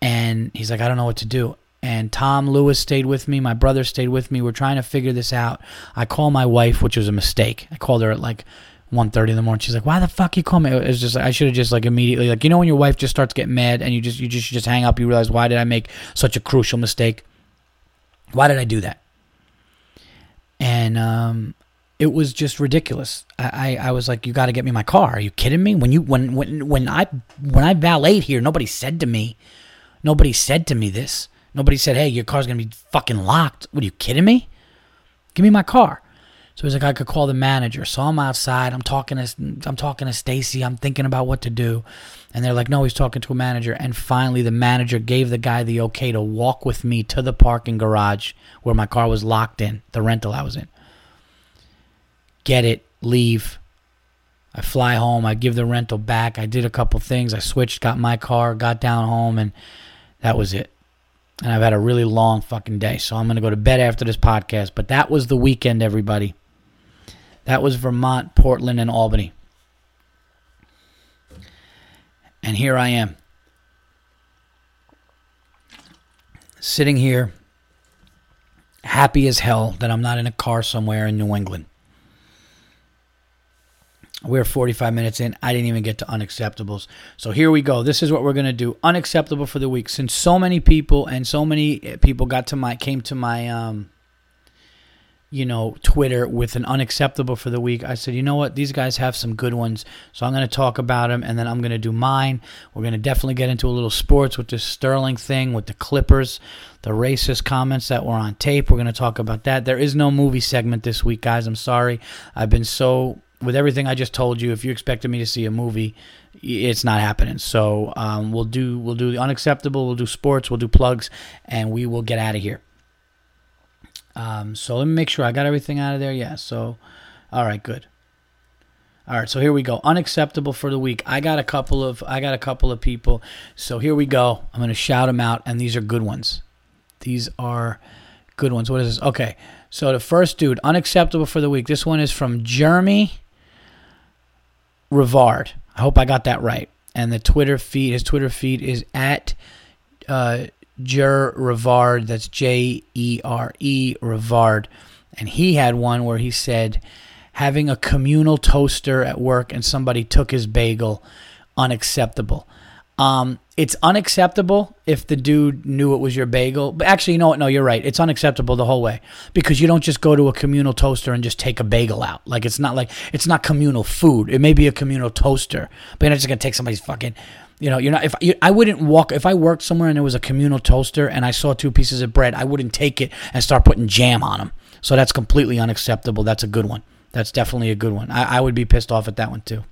And he's like, I don't know what to do and Tom Lewis stayed with me. My brother stayed with me. We're trying to figure this out. I call my wife, which was a mistake. I called her at like 1.30 in the morning. She's like, "Why the fuck you call me?" It's just I should have just like immediately like you know when your wife just starts getting mad and you just you just you just hang up. You realize why did I make such a crucial mistake? Why did I do that? And um, it was just ridiculous. I, I, I was like, you got to get me my car. Are you kidding me? When you when when when I when I valeted here, nobody said to me, nobody said to me this. Nobody said, hey, your car's gonna be fucking locked. What are you kidding me? Give me my car. So he's like, I could call the manager. So I'm outside. I'm talking to I'm talking to Stacy. I'm thinking about what to do, and they're like, no, he's talking to a manager. And finally, the manager gave the guy the okay to walk with me to the parking garage where my car was locked in, the rental I was in. Get it, leave. I fly home. I give the rental back. I did a couple things. I switched, got my car, got down home, and that was it and I've had a really long fucking day. So I'm going to go to bed after this podcast. But that was the weekend, everybody. That was Vermont, Portland, and Albany. And here I am. Sitting here, happy as hell that I'm not in a car somewhere in New England. We're 45 minutes in. I didn't even get to unacceptables. So here we go. This is what we're going to do. Unacceptable for the week. Since so many people and so many people got to my came to my um you know, Twitter with an unacceptable for the week. I said, you know what? These guys have some good ones. So I'm going to talk about them and then I'm going to do mine. We're going to definitely get into a little sports with this Sterling thing, with the Clippers, the racist comments that were on tape. We're going to talk about that. There is no movie segment this week, guys. I'm sorry. I've been so, with everything I just told you, if you expected me to see a movie, it's not happening. So um, we'll do we'll do the unacceptable, we'll do sports, we'll do plugs, and we will get out of here. Um, so let me make sure I got everything out of there. Yeah. So, all right, good. All right, so here we go. Unacceptable for the week. I got a couple of I got a couple of people. So here we go. I'm going to shout them out and these are good ones. These are good ones. What is this? Okay. So the first dude, unacceptable for the week. This one is from Jeremy Rivard. I hope I got that right. And the Twitter feed, his Twitter feed is at uh, Jer Rivard. That's J E R E Rivard. And he had one where he said, having a communal toaster at work and somebody took his bagel, unacceptable. Um, it's unacceptable if the dude knew it was your bagel. But actually, you know what? No, you're right. It's unacceptable the whole way because you don't just go to a communal toaster and just take a bagel out. Like it's not like it's not communal food. It may be a communal toaster, but you're not just gonna take somebody's fucking. You know, you're not. If you, I wouldn't walk if I worked somewhere and there was a communal toaster and I saw two pieces of bread, I wouldn't take it and start putting jam on them. So that's completely unacceptable. That's a good one. That's definitely a good one. I, I would be pissed off at that one too.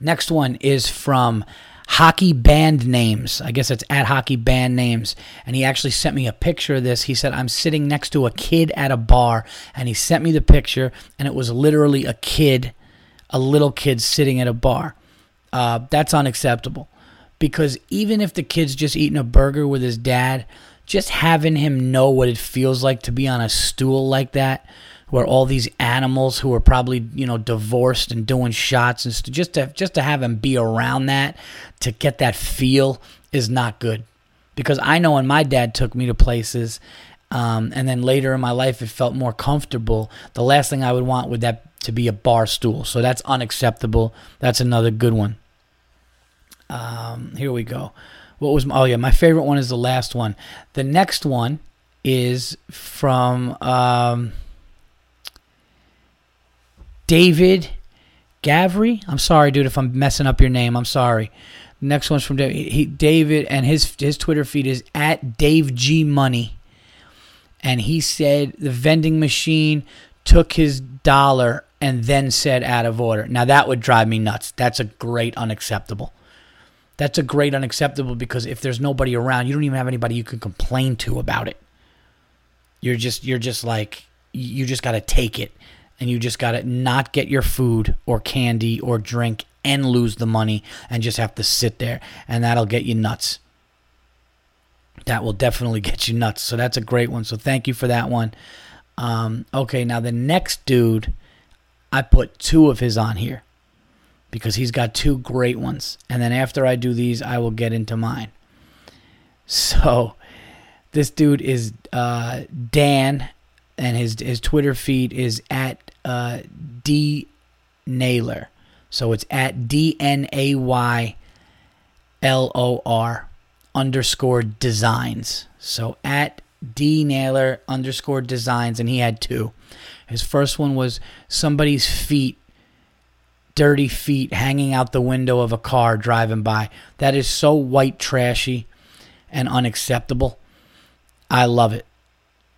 Next one is from hockey band names. I guess it's at hockey band names. And he actually sent me a picture of this. He said, I'm sitting next to a kid at a bar. And he sent me the picture, and it was literally a kid, a little kid sitting at a bar. Uh, that's unacceptable. Because even if the kid's just eating a burger with his dad, just having him know what it feels like to be on a stool like that where all these animals who are probably you know divorced and doing shots and st- just to just to have him be around that to get that feel is not good. Because I know when my dad took me to places um, and then later in my life it felt more comfortable the last thing I would want would that to be a bar stool. So that's unacceptable. That's another good one. Um, here we go. What was my, oh yeah my favorite one is the last one. The next one is from um, David Gavry. I'm sorry, dude, if I'm messing up your name. I'm sorry. Next one's from David. And his his Twitter feed is at Dave G Money, and he said the vending machine took his dollar and then said out of order. Now that would drive me nuts. That's a great unacceptable. That's a great unacceptable because if there's nobody around, you don't even have anybody you can complain to about it. You're just you're just like you just got to take it and you just got to not get your food or candy or drink and lose the money and just have to sit there and that'll get you nuts. That will definitely get you nuts. So that's a great one. So thank you for that one. Um, okay now the next dude i put two of his on here because he's got two great ones. And then after i do these i will get into mine. So this dude is uh, dan and his his twitter feed is at uh, D Naylor. So it's at D N A Y L O R underscore designs. So at D Naylor underscore designs, and he had two. His first one was somebody's feet, dirty feet hanging out the window of a car driving by. That is so white trashy and unacceptable. I love it.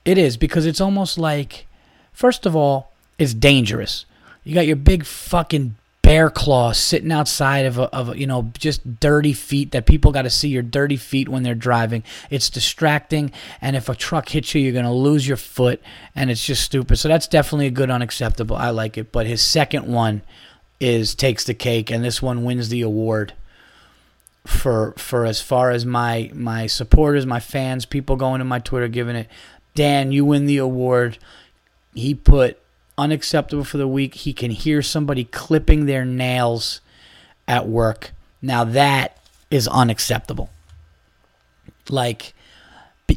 It is because it's almost like, first of all, it's dangerous. You got your big fucking bear claw sitting outside of a, of a, you know just dirty feet that people got to see your dirty feet when they're driving. It's distracting and if a truck hits you you're going to lose your foot and it's just stupid. So that's definitely a good unacceptable i like it. But his second one is takes the cake and this one wins the award for for as far as my my supporters my fans people going to my twitter giving it dan you win the award. He put unacceptable for the week. He can hear somebody clipping their nails at work. Now that is unacceptable. Like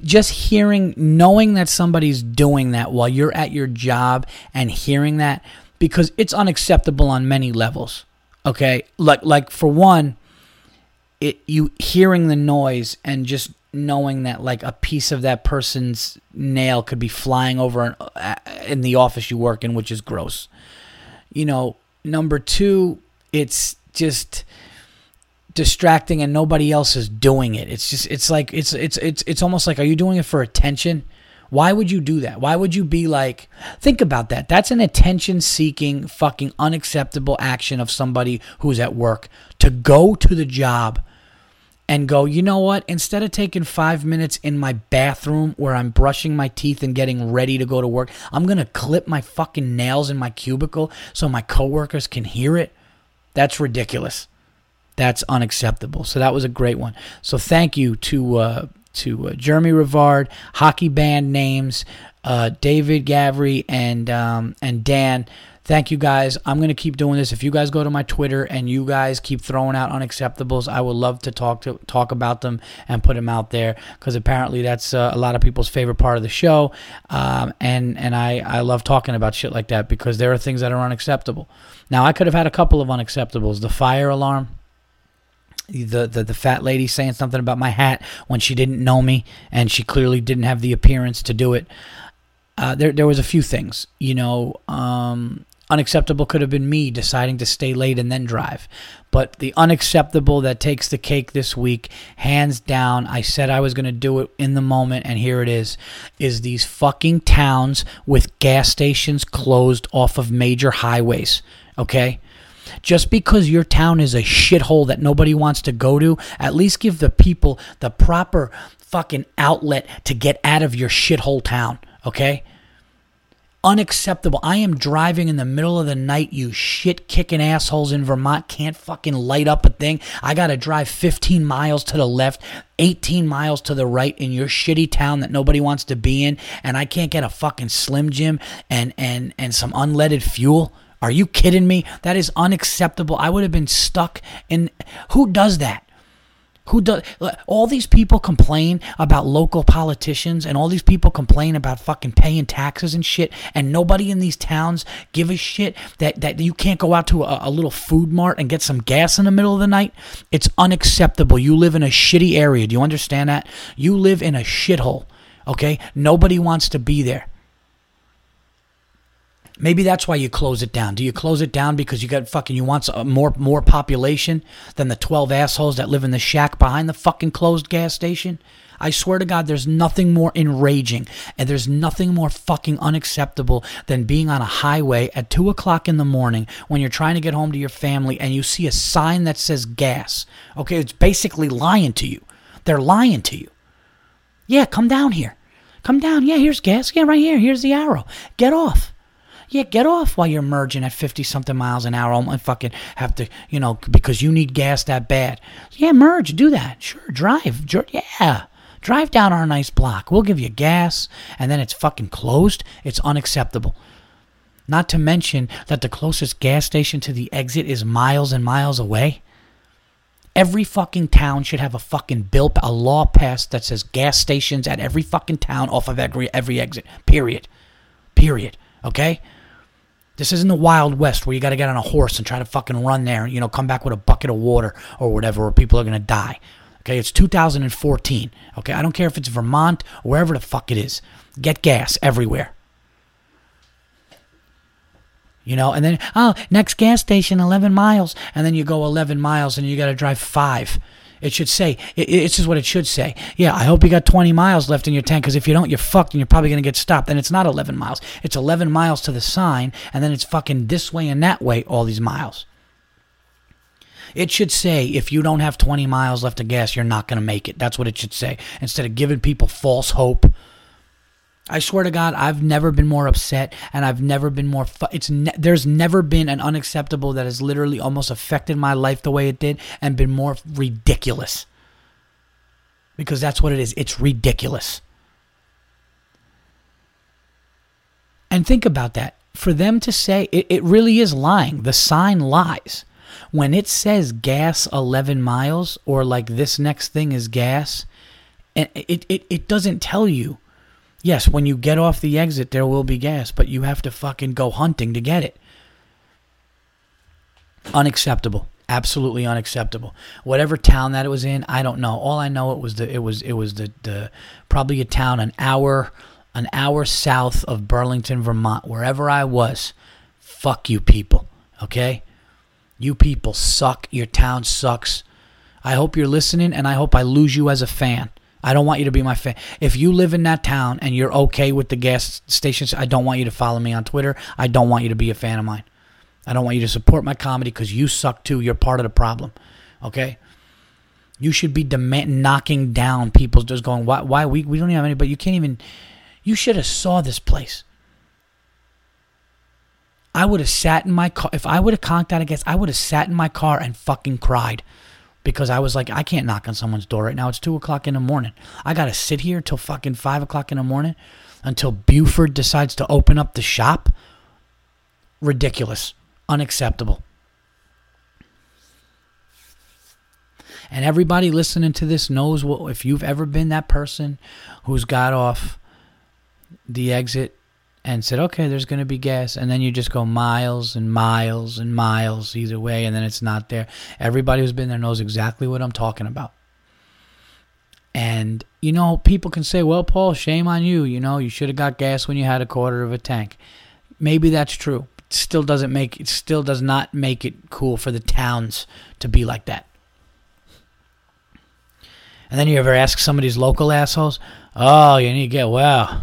just hearing knowing that somebody's doing that while you're at your job and hearing that because it's unacceptable on many levels. Okay? Like like for one, it you hearing the noise and just knowing that like a piece of that person's nail could be flying over uh, in the office you work in, which is gross. You know, number two, it's just distracting and nobody else is doing it. It's just it's like it's it's it's it's almost like are you doing it for attention? Why would you do that? Why would you be like think about that. That's an attention seeking fucking unacceptable action of somebody who's at work to go to the job and go, you know what? Instead of taking five minutes in my bathroom where I'm brushing my teeth and getting ready to go to work, I'm going to clip my fucking nails in my cubicle so my coworkers can hear it. That's ridiculous. That's unacceptable. So that was a great one. So thank you to uh, to uh, Jeremy Rivard, hockey band names, uh, David Gavry, and um, and Dan Thank you guys. I'm going to keep doing this. If you guys go to my Twitter and you guys keep throwing out unacceptables, I would love to talk to talk about them and put them out there because apparently that's uh, a lot of people's favorite part of the show. Um, and and I I love talking about shit like that because there are things that are unacceptable. Now I could have had a couple of unacceptables. The fire alarm the, the the fat lady saying something about my hat when she didn't know me and she clearly didn't have the appearance to do it. Uh, there there was a few things, you know. Um, Unacceptable could have been me deciding to stay late and then drive. But the unacceptable that takes the cake this week, hands down, I said I was going to do it in the moment, and here it is, is these fucking towns with gas stations closed off of major highways. Okay? Just because your town is a shithole that nobody wants to go to, at least give the people the proper fucking outlet to get out of your shithole town. Okay? Unacceptable. I am driving in the middle of the night, you shit kicking assholes in Vermont can't fucking light up a thing. I got to drive 15 miles to the left, 18 miles to the right in your shitty town that nobody wants to be in, and I can't get a fucking Slim Jim and, and, and some unleaded fuel. Are you kidding me? That is unacceptable. I would have been stuck in. Who does that? Who does all these people complain about local politicians and all these people complain about fucking paying taxes and shit and nobody in these towns give a shit that, that you can't go out to a, a little food mart and get some gas in the middle of the night? It's unacceptable. You live in a shitty area. Do you understand that? You live in a shithole. Okay? Nobody wants to be there. Maybe that's why you close it down. Do you close it down because you got fucking you want uh, more more population than the 12 assholes that live in the shack behind the fucking closed gas station? I swear to God, there's nothing more enraging and there's nothing more fucking unacceptable than being on a highway at 2 o'clock in the morning when you're trying to get home to your family and you see a sign that says gas. Okay, it's basically lying to you. They're lying to you. Yeah, come down here. Come down. Yeah, here's gas. Yeah, right here. Here's the arrow. Get off. Yeah, get off while you're merging at 50 something miles an hour and fucking have to, you know, because you need gas that bad. Yeah, merge, do that. Sure, drive. Yeah. Drive down our nice block. We'll give you gas, and then it's fucking closed. It's unacceptable. Not to mention that the closest gas station to the exit is miles and miles away. Every fucking town should have a fucking bill, a law passed that says gas stations at every fucking town off of every every exit. Period. Period. Okay? This isn't the Wild West where you got to get on a horse and try to fucking run there, you know, come back with a bucket of water or whatever, or people are going to die. Okay, it's 2014. Okay, I don't care if it's Vermont or wherever the fuck it is. Get gas everywhere. You know, and then, oh, next gas station, 11 miles. And then you go 11 miles and you got to drive five. It should say, it's just what it should say. Yeah, I hope you got 20 miles left in your tank because if you don't, you're fucked and you're probably going to get stopped. And it's not 11 miles. It's 11 miles to the sign and then it's fucking this way and that way all these miles. It should say if you don't have 20 miles left of gas, you're not going to make it. That's what it should say. Instead of giving people false hope. I swear to God, I've never been more upset, and I've never been more. Fu- it's ne- there's never been an unacceptable that has literally almost affected my life the way it did, and been more ridiculous. Because that's what it is. It's ridiculous. And think about that. For them to say it, it really is lying. The sign lies when it says gas 11 miles or like this next thing is gas, and it, it, it doesn't tell you, yes, when you get off the exit, there will be gas, but you have to fucking go hunting to get it. Unacceptable. Absolutely unacceptable. Whatever town that it was in, I don't know. All I know it was the it was it was the, the probably a town an hour an hour south of Burlington, Vermont, wherever I was. Fuck you people. Okay? You people suck. Your town sucks. I hope you're listening and I hope I lose you as a fan. I don't want you to be my fan. If you live in that town and you're okay with the gas stations, I don't want you to follow me on Twitter. I don't want you to be a fan of mine. I don't want you to support my comedy because you suck too. You're part of the problem. Okay? You should be demand- knocking down people just going, why, why we, we don't even have any, but you can't even, you should have saw this place. I would have sat in my car. If I would have conked out a gas, I would have sat in my car and fucking cried because I was like, I can't knock on someone's door right now. It's two o'clock in the morning. I got to sit here till fucking five o'clock in the morning until Buford decides to open up the shop. Ridiculous. Unacceptable. And everybody listening to this knows what, if you've ever been that person who's got off the exit and said, okay, there's going to be gas. And then you just go miles and miles and miles either way, and then it's not there. Everybody who's been there knows exactly what I'm talking about. And, you know, people can say, well, Paul, shame on you. You know, you should have got gas when you had a quarter of a tank. Maybe that's true. It still doesn't make it still does not make it cool for the towns to be like that. And then you ever ask some of these local assholes, oh, you need to get well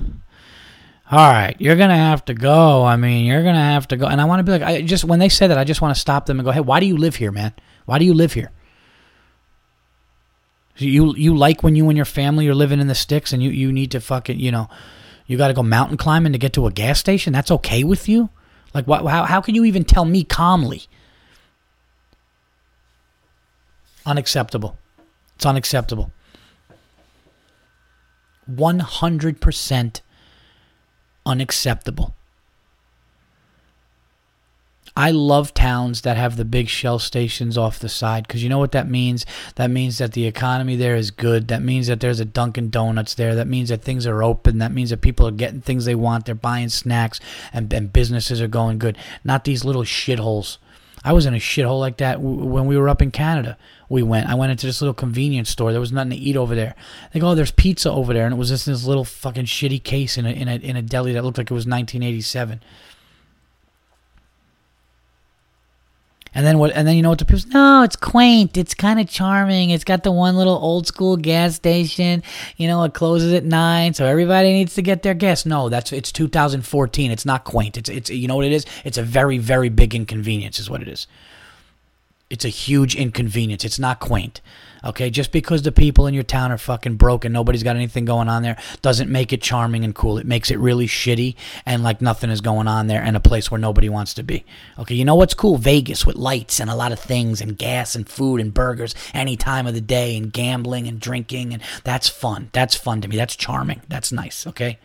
all right, you're gonna have to go. I mean, you're gonna have to go. And I want to be like, I just when they say that, I just want to stop them and go, hey, why do you live here, man? Why do you live here? You you like when you and your family are living in the sticks and you you need to fucking you know, you got to go mountain climbing to get to a gas station. That's okay with you? Like, what? How how can you even tell me calmly? Unacceptable. It's unacceptable. One hundred percent unacceptable. I love towns that have the big shell stations off the side because you know what that means? That means that the economy there is good. That means that there's a Dunkin' Donuts there. That means that things are open. That means that people are getting things they want. They're buying snacks and, and businesses are going good. Not these little shitholes. I was in a shithole like that when we were up in Canada. We went. I went into this little convenience store. There was nothing to eat over there. They go, oh, there's pizza over there, and it was just this little fucking shitty case in a in a in a deli that looked like it was 1987. And then what? And then you know what the people? No, it's quaint. It's kind of charming. It's got the one little old school gas station. You know, it closes at nine, so everybody needs to get their gas. No, that's it's 2014. It's not quaint. It's it's you know what it is? It's a very very big inconvenience, is what it is. It's a huge inconvenience. It's not quaint. Okay, just because the people in your town are fucking broken, nobody's got anything going on there, doesn't make it charming and cool. It makes it really shitty and like nothing is going on there and a place where nobody wants to be. Okay, you know what's cool? Vegas with lights and a lot of things and gas and food and burgers any time of the day and gambling and drinking and that's fun. That's fun to me. That's charming. That's nice. Okay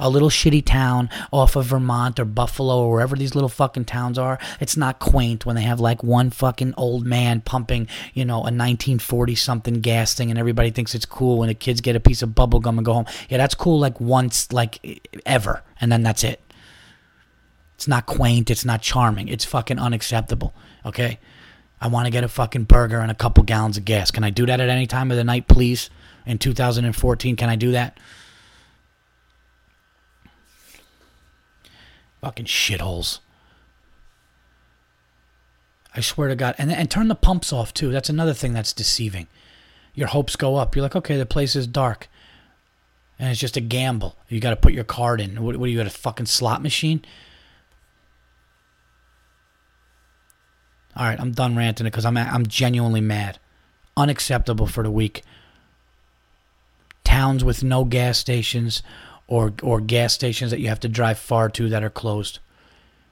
a little shitty town off of Vermont or Buffalo or wherever these little fucking towns are. It's not quaint when they have like one fucking old man pumping, you know, a 1940 something gas thing and everybody thinks it's cool when the kids get a piece of bubble gum and go home. Yeah, that's cool like once, like ever. And then that's it. It's not quaint. It's not charming. It's fucking unacceptable. Okay? I want to get a fucking burger and a couple gallons of gas. Can I do that at any time of the night, please? In 2014, can I do that? Fucking shitholes. I swear to God. And, and turn the pumps off, too. That's another thing that's deceiving. Your hopes go up. You're like, okay, the place is dark. And it's just a gamble. You got to put your card in. What, what you got, a fucking slot machine? All right, I'm done ranting it because I'm I'm genuinely mad. Unacceptable for the week. Towns with no gas stations, or or gas stations that you have to drive far to that are closed.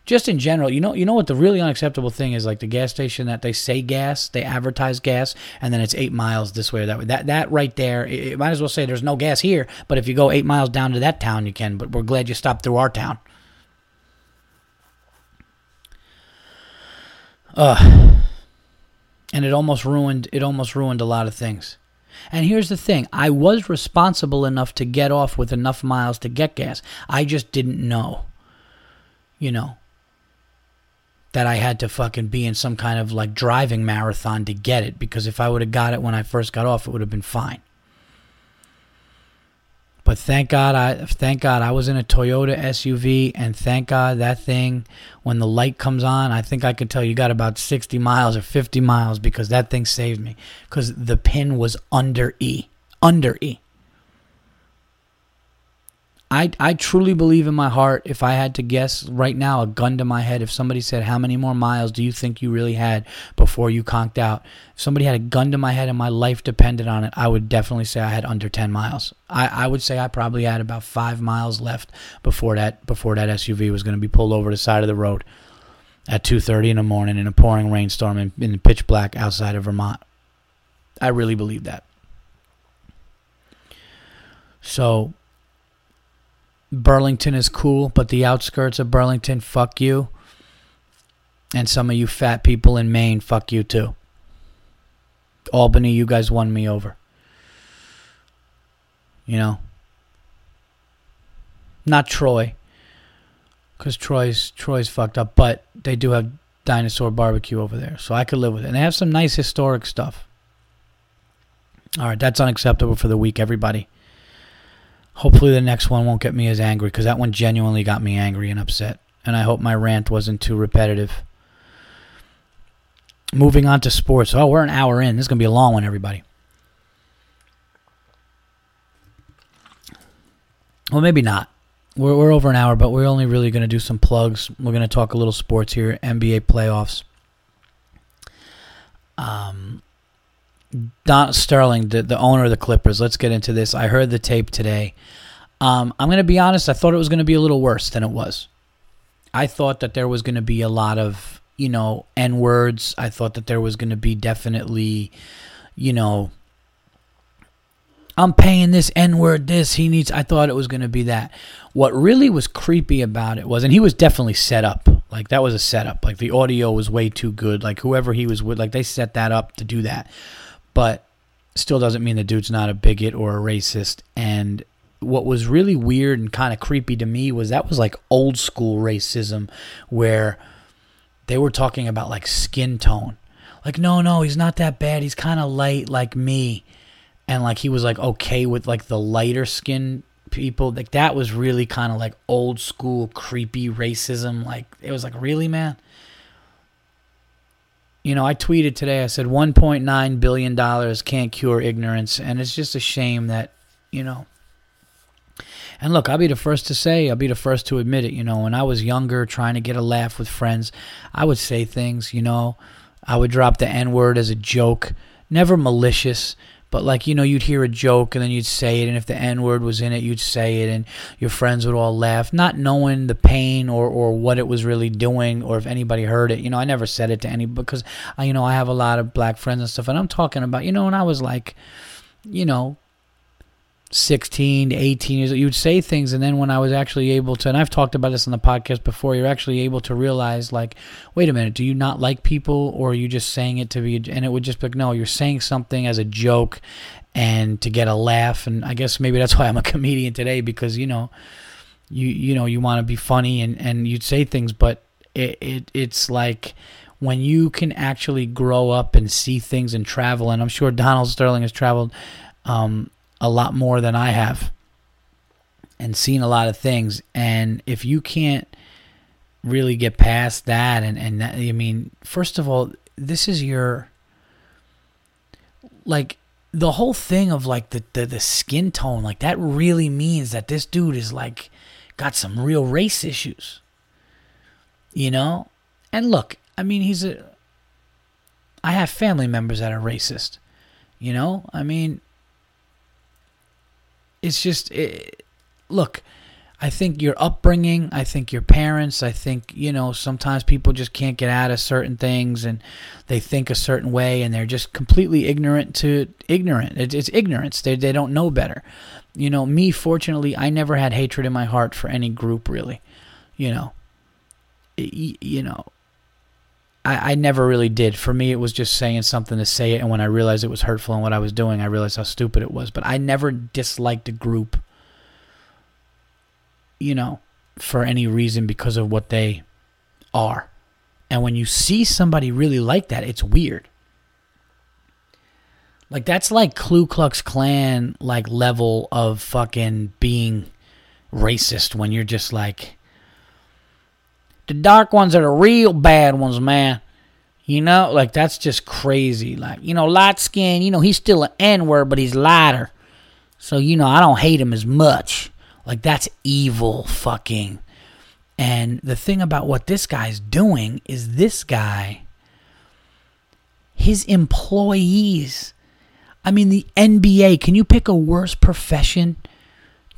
Just in general, you know, you know what the really unacceptable thing is, like the gas station that they say gas, they advertise gas, and then it's eight miles this way or that way. That that right there, it, it might as well say there's no gas here, but if you go eight miles down to that town, you can. But we're glad you stopped through our town. Uh, and it almost ruined it almost ruined a lot of things. And here's the thing, I was responsible enough to get off with enough miles to get gas. I just didn't know. You know, that I had to fucking be in some kind of like driving marathon to get it because if I would have got it when I first got off, it would have been fine. But thank God I thank God I was in a Toyota SUV and thank God that thing when the light comes on, I think I could tell you got about 60 miles or 50 miles because that thing saved me cuz the pin was under E. Under E. I, I truly believe in my heart, if I had to guess right now, a gun to my head, if somebody said, How many more miles do you think you really had before you conked out? If somebody had a gun to my head and my life depended on it, I would definitely say I had under 10 miles. I, I would say I probably had about five miles left before that before that SUV was going to be pulled over the side of the road at 2.30 in the morning in a pouring rainstorm in, in pitch black outside of Vermont. I really believe that. So Burlington is cool, but the outskirts of Burlington, fuck you. And some of you fat people in Maine, fuck you too. Albany, you guys won me over. You know? Not Troy. Because Troy's Troy's fucked up, but they do have dinosaur barbecue over there, so I could live with it. And they have some nice historic stuff. All right, that's unacceptable for the week, everybody. Hopefully, the next one won't get me as angry because that one genuinely got me angry and upset. And I hope my rant wasn't too repetitive. Moving on to sports. Oh, we're an hour in. This is going to be a long one, everybody. Well, maybe not. We're, we're over an hour, but we're only really going to do some plugs. We're going to talk a little sports here NBA playoffs. Um, Don Sterling, the, the owner of the Clippers. Let's get into this. I heard the tape today. Um, I'm going to be honest. I thought it was going to be a little worse than it was. I thought that there was going to be a lot of, you know, N words. I thought that there was going to be definitely, you know, I'm paying this N word, this, he needs. I thought it was going to be that. What really was creepy about it was, and he was definitely set up. Like, that was a setup. Like, the audio was way too good. Like, whoever he was with, like, they set that up to do that but still doesn't mean the dude's not a bigot or a racist. And what was really weird and kind of creepy to me was that was like old school racism where they were talking about like skin tone. Like, no, no, he's not that bad. He's kind of light like me. And like he was like okay with like the lighter skin people. Like that was really kind of like old school creepy racism. Like it was like, really, man? You know, I tweeted today, I said $1.9 billion can't cure ignorance. And it's just a shame that, you know, and look, I'll be the first to say, I'll be the first to admit it. You know, when I was younger, trying to get a laugh with friends, I would say things, you know, I would drop the N word as a joke, never malicious, but like you know, you'd hear a joke and then you'd say it, and if the N word was in it, you'd say it, and your friends would all laugh, not knowing the pain or or what it was really doing, or if anybody heard it. You know, I never said it to any because I, you know, I have a lot of black friends and stuff, and I'm talking about, you know, when I was like, you know, 16 to 18 years old, you would say things and then when i was actually able to and i've talked about this on the podcast before you're actually able to realize like wait a minute do you not like people or are you just saying it to be and it would just be like no you're saying something as a joke and to get a laugh and i guess maybe that's why i'm a comedian today because you know you you know you want to be funny and and you'd say things, but it, it it's like when you can actually grow up and see things and travel, and I'm sure Donald Sterling has traveled um, a lot more than I have and seen a lot of things. And if you can't really get past that, and and that, I mean, first of all, this is your like the whole thing of like the, the the skin tone, like that really means that this dude is like got some real race issues. You know? And look, I mean, he's a. I have family members that are racist. You know? I mean, it's just. It, look, I think your upbringing, I think your parents, I think, you know, sometimes people just can't get out of certain things and they think a certain way and they're just completely ignorant to ignorant. It's, it's ignorance. They, they don't know better. You know, me, fortunately, I never had hatred in my heart for any group, really. You know, you know, I, I never really did. For me, it was just saying something to say it. And when I realized it was hurtful and what I was doing, I realized how stupid it was. But I never disliked a group you know, for any reason because of what they are. And when you see somebody really like that, it's weird. Like that's like Ku Klux Klan like level of fucking being racist when you're just like the dark ones are the real bad ones, man. You know, like that's just crazy. Like, you know, light skin, you know, he's still an N word, but he's lighter. So, you know, I don't hate him as much. Like that's evil fucking. And the thing about what this guy's doing is this guy his employees I mean the NBA, can you pick a worse profession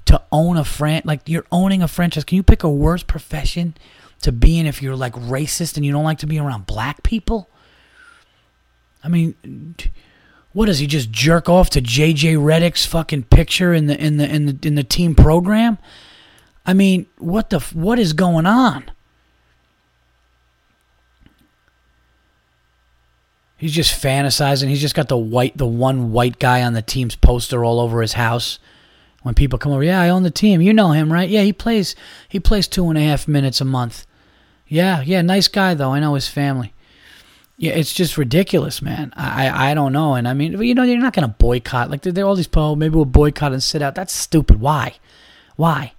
to own a fran like you're owning a franchise? Can you pick a worse profession to be in if you're like racist and you don't like to be around black people? I mean, what does he just jerk off to JJ Redick's fucking picture in the in the in the in the team program? I mean, what the what is going on? He's just fantasizing. He's just got the white the one white guy on the team's poster all over his house. When people come over, yeah, I own the team. You know him, right? Yeah, he plays he plays two and a half minutes a month. Yeah, yeah, nice guy though. I know his family. Yeah, it's just ridiculous, man. I I don't know, and I mean, you know, you're not gonna boycott. Like there are all these people. Maybe we'll boycott and sit out. That's stupid. Why? Why?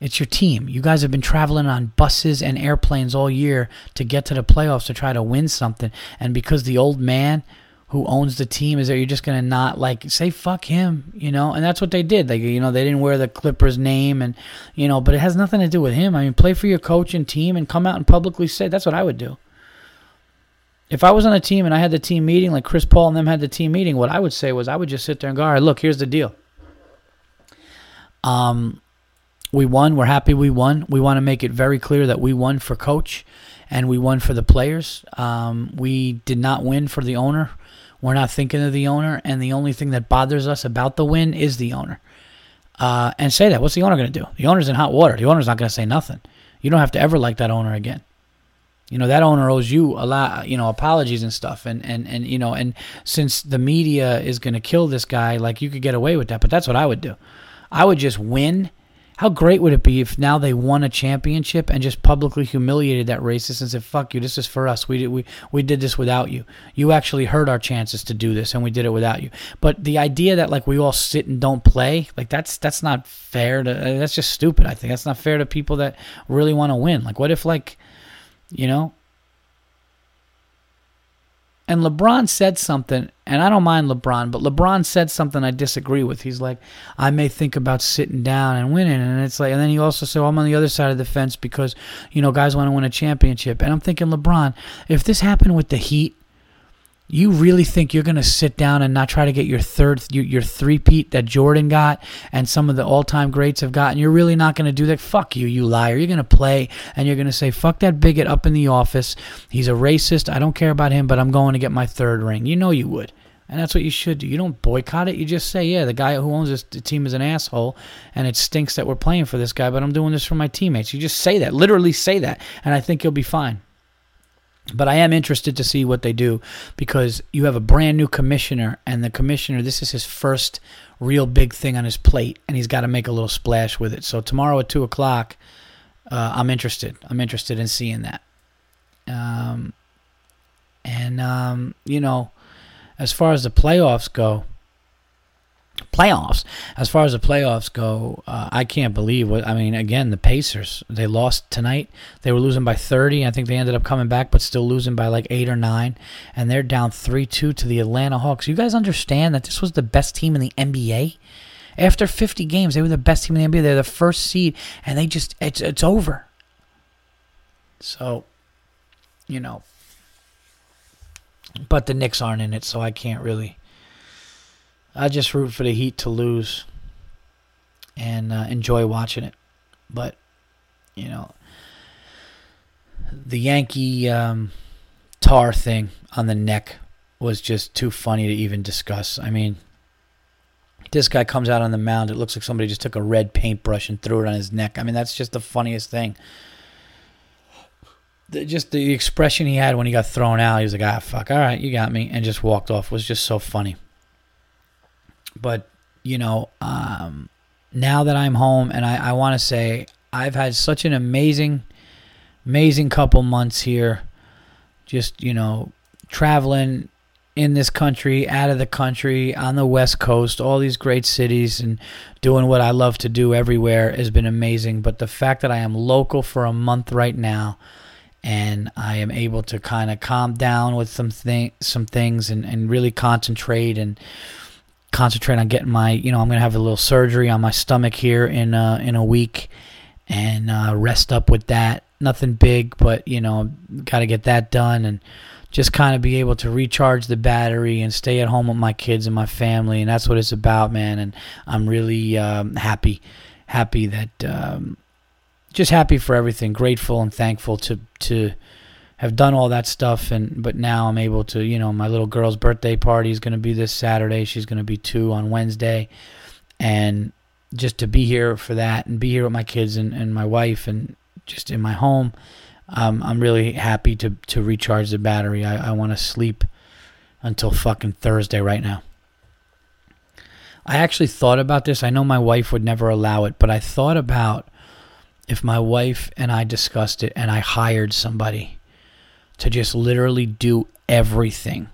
It's your team. You guys have been traveling on buses and airplanes all year to get to the playoffs to try to win something, and because the old man who owns the team is that you're just gonna not like say fuck him, you know? And that's what they did. Like you know, they didn't wear the Clippers name, and you know, but it has nothing to do with him. I mean, play for your coach and team, and come out and publicly say that's what I would do if I was on a team and I had the team meeting, like Chris Paul and them had the team meeting, what I would say was I would just sit there and go, all right, look, here's the deal. Um, we won. We're happy we won. We want to make it very clear that we won for coach and we won for the players. Um, we did not win for the owner. We're not thinking of the owner, and the only thing that bothers us about the win is the owner. Uh, and say that. What's the owner going to do? The owner's in hot water. The owner's not going to say nothing. You don't have to ever like that owner again you know that owner owes you a lot you know apologies and stuff and and and you know and since the media is going to kill this guy like you could get away with that but that's what i would do i would just win how great would it be if now they won a championship and just publicly humiliated that racist and said fuck you this is for us. We did we, we did this without you. You actually hurt our chances to do this and we did it without you. But the idea that like we all sit and don't play like that's that's not fair to that's just stupid i think. That's not fair to people that really want to win. Like what if like you know? And LeBron said something, and I don't mind LeBron, but LeBron said something I disagree with. He's like, I may think about sitting down and winning. And it's like, and then he also said, well, I'm on the other side of the fence because, you know, guys want to win a championship. And I'm thinking, LeBron, if this happened with the Heat, you really think you're going to sit down and not try to get your third, your, your three-peat that Jordan got and some of the all-time greats have gotten? You're really not going to do that? Fuck you, you liar. You're going to play and you're going to say, fuck that bigot up in the office. He's a racist. I don't care about him, but I'm going to get my third ring. You know you would. And that's what you should do. You don't boycott it. You just say, yeah, the guy who owns this team is an asshole, and it stinks that we're playing for this guy, but I'm doing this for my teammates. You just say that. Literally say that. And I think you'll be fine. But I am interested to see what they do because you have a brand new commissioner, and the commissioner, this is his first real big thing on his plate, and he's got to make a little splash with it. So tomorrow at two o'clock, uh, I'm interested. I'm interested in seeing that. Um, and um, you know, as far as the playoffs go, playoffs. As far as the playoffs go, uh, I can't believe what I mean. Again, the Pacers they lost tonight. They were losing by 30. I think they ended up coming back, but still losing by like eight or nine. And they're down three-two to the Atlanta Hawks. You guys understand that this was the best team in the NBA. After 50 games, they were the best team in the NBA. They're the first seed, and they just it's it's over. So, you know, but the Knicks aren't in it, so I can't really I just root for the Heat to lose and uh, enjoy watching it. But, you know, the Yankee um, tar thing on the neck was just too funny to even discuss. I mean, this guy comes out on the mound. It looks like somebody just took a red paintbrush and threw it on his neck. I mean, that's just the funniest thing. The, just the expression he had when he got thrown out, he was like, ah, fuck, all right, you got me, and just walked off was just so funny. But, you know, um, now that I'm home, and I, I want to say I've had such an amazing, amazing couple months here. Just, you know, traveling in this country, out of the country, on the West Coast, all these great cities, and doing what I love to do everywhere has been amazing. But the fact that I am local for a month right now, and I am able to kind of calm down with some thing, some things, and, and really concentrate and concentrate on getting my, you know, I'm gonna have a little surgery on my stomach here in uh, in a week, and uh, rest up with that. Nothing big, but you know, got to get that done and just kind of be able to recharge the battery and stay at home with my kids and my family, and that's what it's about, man. And I'm really um, happy, happy that, um, just happy for everything, grateful and thankful to to have done all that stuff and but now I'm able to you know my little girl's birthday party is going to be this Saturday. She's going to be 2 on Wednesday. And just to be here for that and be here with my kids and, and my wife and just in my home um, I'm really happy to to recharge the battery. I, I want to sleep until fucking Thursday right now. I actually thought about this. I know my wife would never allow it but I thought about if my wife and I discussed it and I hired somebody to just literally do everything.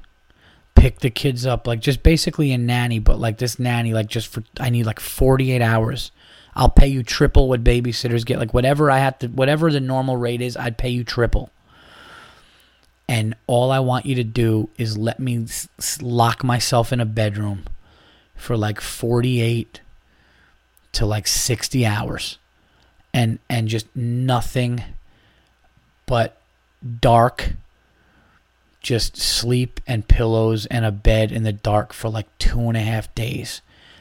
Pick the kids up, like just basically a nanny, but like this nanny, like just for, I need like 48 hours. I'll pay you triple what babysitters get. Like whatever I have to, whatever the normal rate is, I'd pay you triple. And all I want you to do is let me s- lock myself in a bedroom for like 48 to like 60 hours and and just nothing but dark, just sleep and pillows and a bed in the dark for like two and a half days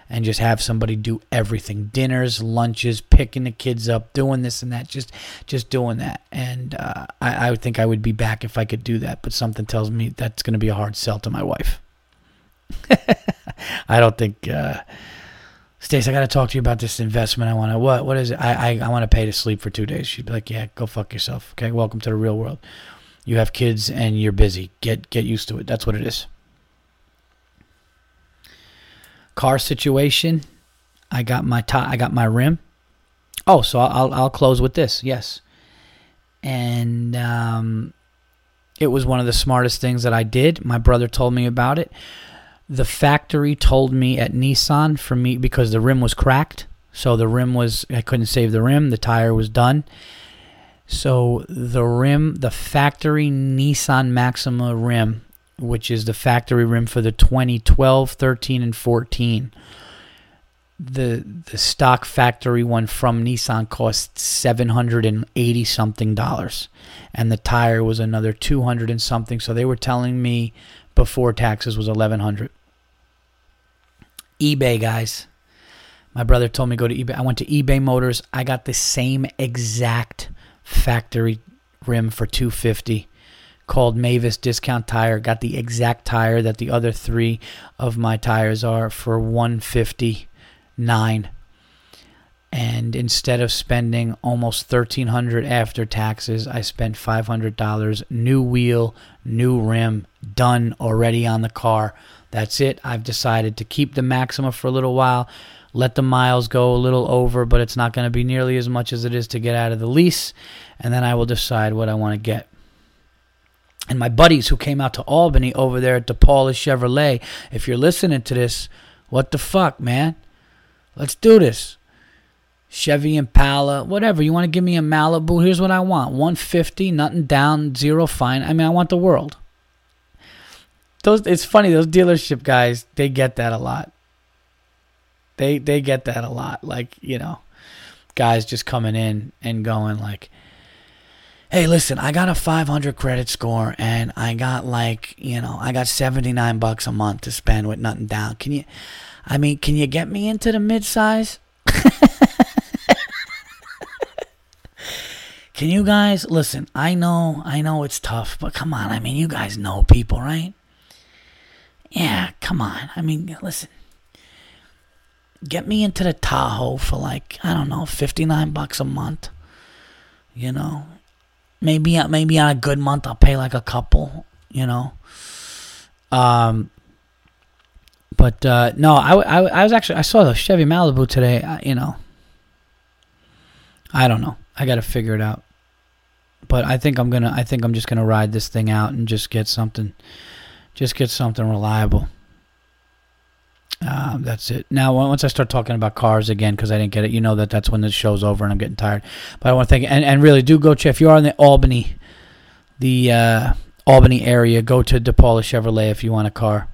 and just have somebody do everything. Dinners lunches picking the kids up doing this and that just just doing that. And uh, I, I would think i would be back if i could do that but something tells me that's going to be a hard sell to my wife. I don't think uh, Stace, I got to talk to you about this investment. I want to what? What is it? I I, I want to pay to sleep for two days. She'd be like, Yeah, go fuck yourself. Okay, welcome to the real world. You have kids and you're busy. Get get used to it. That's what it is. Car situation. I got my top, I got my rim. Oh, so I'll I'll close with this. Yes, and um, it was one of the smartest things that I did. My brother told me about it the factory told me at Nissan for me because the rim was cracked. So the rim was I couldn't save the rim. The tire was done. So the rim, the factory Nissan Maxima rim, which is the factory rim for the 2012, 13 and 14. The the stock factory one from Nissan cost 780 something dollars and the tire was another 200 and something. So they were telling me before taxes was 1100 eBay guys. My brother told me to go to eBay. I went to eBay Motors. I got the same exact factory rim for 250 called Mavis discount tire. Got the exact tire that the other 3 of my tires are for 159 and instead of spending almost 1300 after taxes i spent $500 new wheel new rim done already on the car. That's it. I've decided to keep the maxima for a little while let the miles go a little over but it's not going to be nearly as much as it is to get out of the lease and then i will decide what i want to get. And my buddies who came out to albany over there at DePaula chevrolet if you're listening to this what the fuck man? Let's do this Chevy Impala, whatever. You want to give me a Malibu? Here's what I want 150, nothing down, zero fine. I mean, I want the world. Those it's funny, those dealership guys, they get that a lot. They they get that a lot. Like, you know, guys just coming in and going like, "Hey, listen, I got a 500 credit score and I got like, you know, I got 79 bucks a month to spend with nothing down. Can you I mean, can you get me into the midsize?" Can you guys listen? I know, I know it's tough, but come on. I mean, you guys know people, right? Yeah, come on. I mean, listen. Get me into the Tahoe for like, I don't know, 59 bucks a month. You know? Maybe maybe on a good month I'll pay like a couple, you know. Um but uh, no, I, I, I was actually I saw the Chevy Malibu today. Uh, you know, I don't know. I got to figure it out. But I think I'm gonna. I think I'm just gonna ride this thing out and just get something, just get something reliable. Uh, that's it. Now, once I start talking about cars again, because I didn't get it, you know that that's when the show's over and I'm getting tired. But I want to thank and, and really do go check if you are in the Albany, the uh, Albany area. Go to DePaula Chevrolet if you want a car.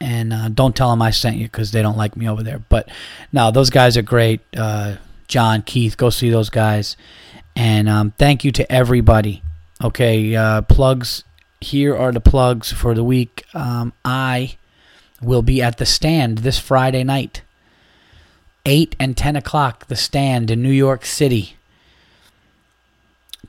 And uh, don't tell them I sent you because they don't like me over there. But no, those guys are great. Uh, John, Keith, go see those guys. And um, thank you to everybody. Okay, uh, plugs. Here are the plugs for the week. Um, I will be at the stand this Friday night, 8 and 10 o'clock, the stand in New York City.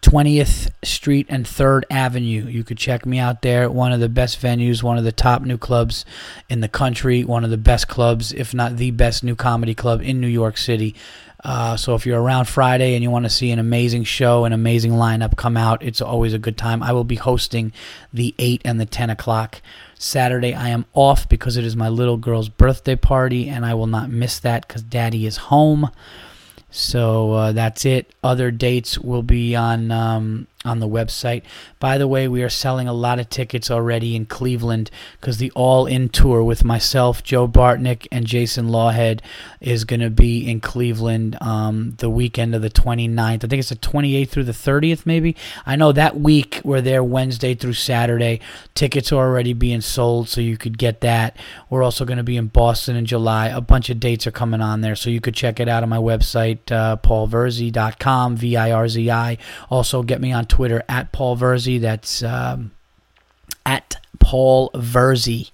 20th Street and 3rd Avenue. You could check me out there. One of the best venues, one of the top new clubs in the country, one of the best clubs, if not the best new comedy club in New York City. Uh, so if you're around Friday and you want to see an amazing show, an amazing lineup come out, it's always a good time. I will be hosting the 8 and the 10 o'clock. Saturday, I am off because it is my little girl's birthday party, and I will not miss that because daddy is home. So uh, that's it. Other dates will be on um, on the website. By the way, we are selling a lot of tickets already in Cleveland because the All In tour with myself, Joe Bartnick, and Jason Lawhead is going to be in Cleveland um, the weekend of the 29th. I think it's the 28th through the 30th, maybe. I know that week we're there Wednesday through Saturday. Tickets are already being sold, so you could get that. We're also going to be in Boston in July. A bunch of dates are coming on there, so you could check it out on my website, uh, paulvirzi.com, V I R Z I. Also, get me on Twitter at Paul Virzi. That's um, at Paul Virzi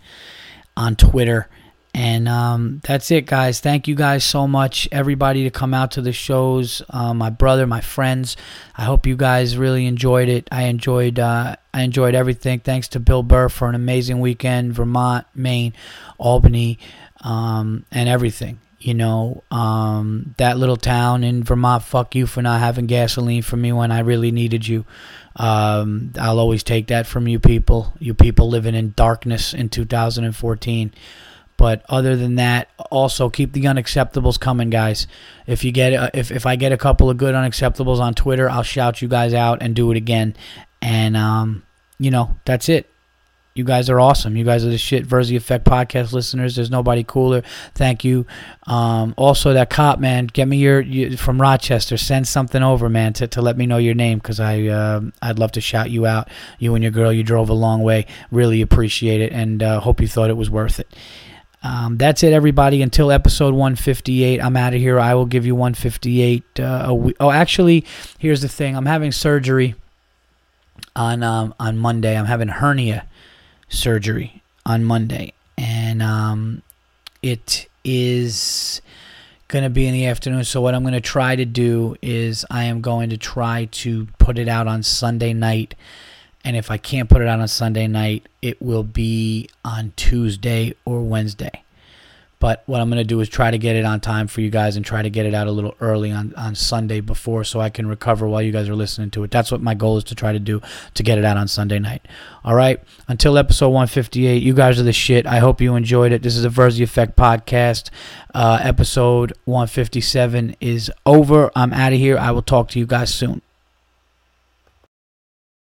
on Twitter. And um, that's it, guys. Thank you guys so much, everybody, to come out to the shows. Uh, my brother, my friends. I hope you guys really enjoyed it. I enjoyed. Uh, I enjoyed everything. Thanks to Bill Burr for an amazing weekend. Vermont, Maine, Albany, um, and everything. You know, um, that little town in Vermont, fuck you for not having gasoline for me when I really needed you. Um, I'll always take that from you people, you people living in darkness in 2014. But other than that, also keep the unacceptables coming, guys. If you get uh, if if I get a couple of good unacceptables on Twitter, I'll shout you guys out and do it again. And um, you know, that's it. You guys are awesome. You guys are the shit. Virzi Effect podcast listeners. There's nobody cooler. Thank you. Um, also, that cop man, get me your, your, from Rochester. Send something over, man, to, to let me know your name because I uh, I'd love to shout you out. You and your girl, you drove a long way. Really appreciate it, and uh, hope you thought it was worth it. Um, that's it, everybody. Until episode 158, I'm out of here. I will give you 158 uh. Oh, actually, here's the thing. I'm having surgery on um, on Monday. I'm having hernia surgery on Monday, and um, it is going to be in the afternoon. So what I'm going to try to do is I am going to try to put it out on Sunday night. And if I can't put it out on Sunday night, it will be on Tuesday or Wednesday. But what I'm going to do is try to get it on time for you guys and try to get it out a little early on, on Sunday before so I can recover while you guys are listening to it. That's what my goal is to try to do to get it out on Sunday night. All right. Until episode 158, you guys are the shit. I hope you enjoyed it. This is a Virzi Effect podcast. Uh, episode 157 is over. I'm out of here. I will talk to you guys soon.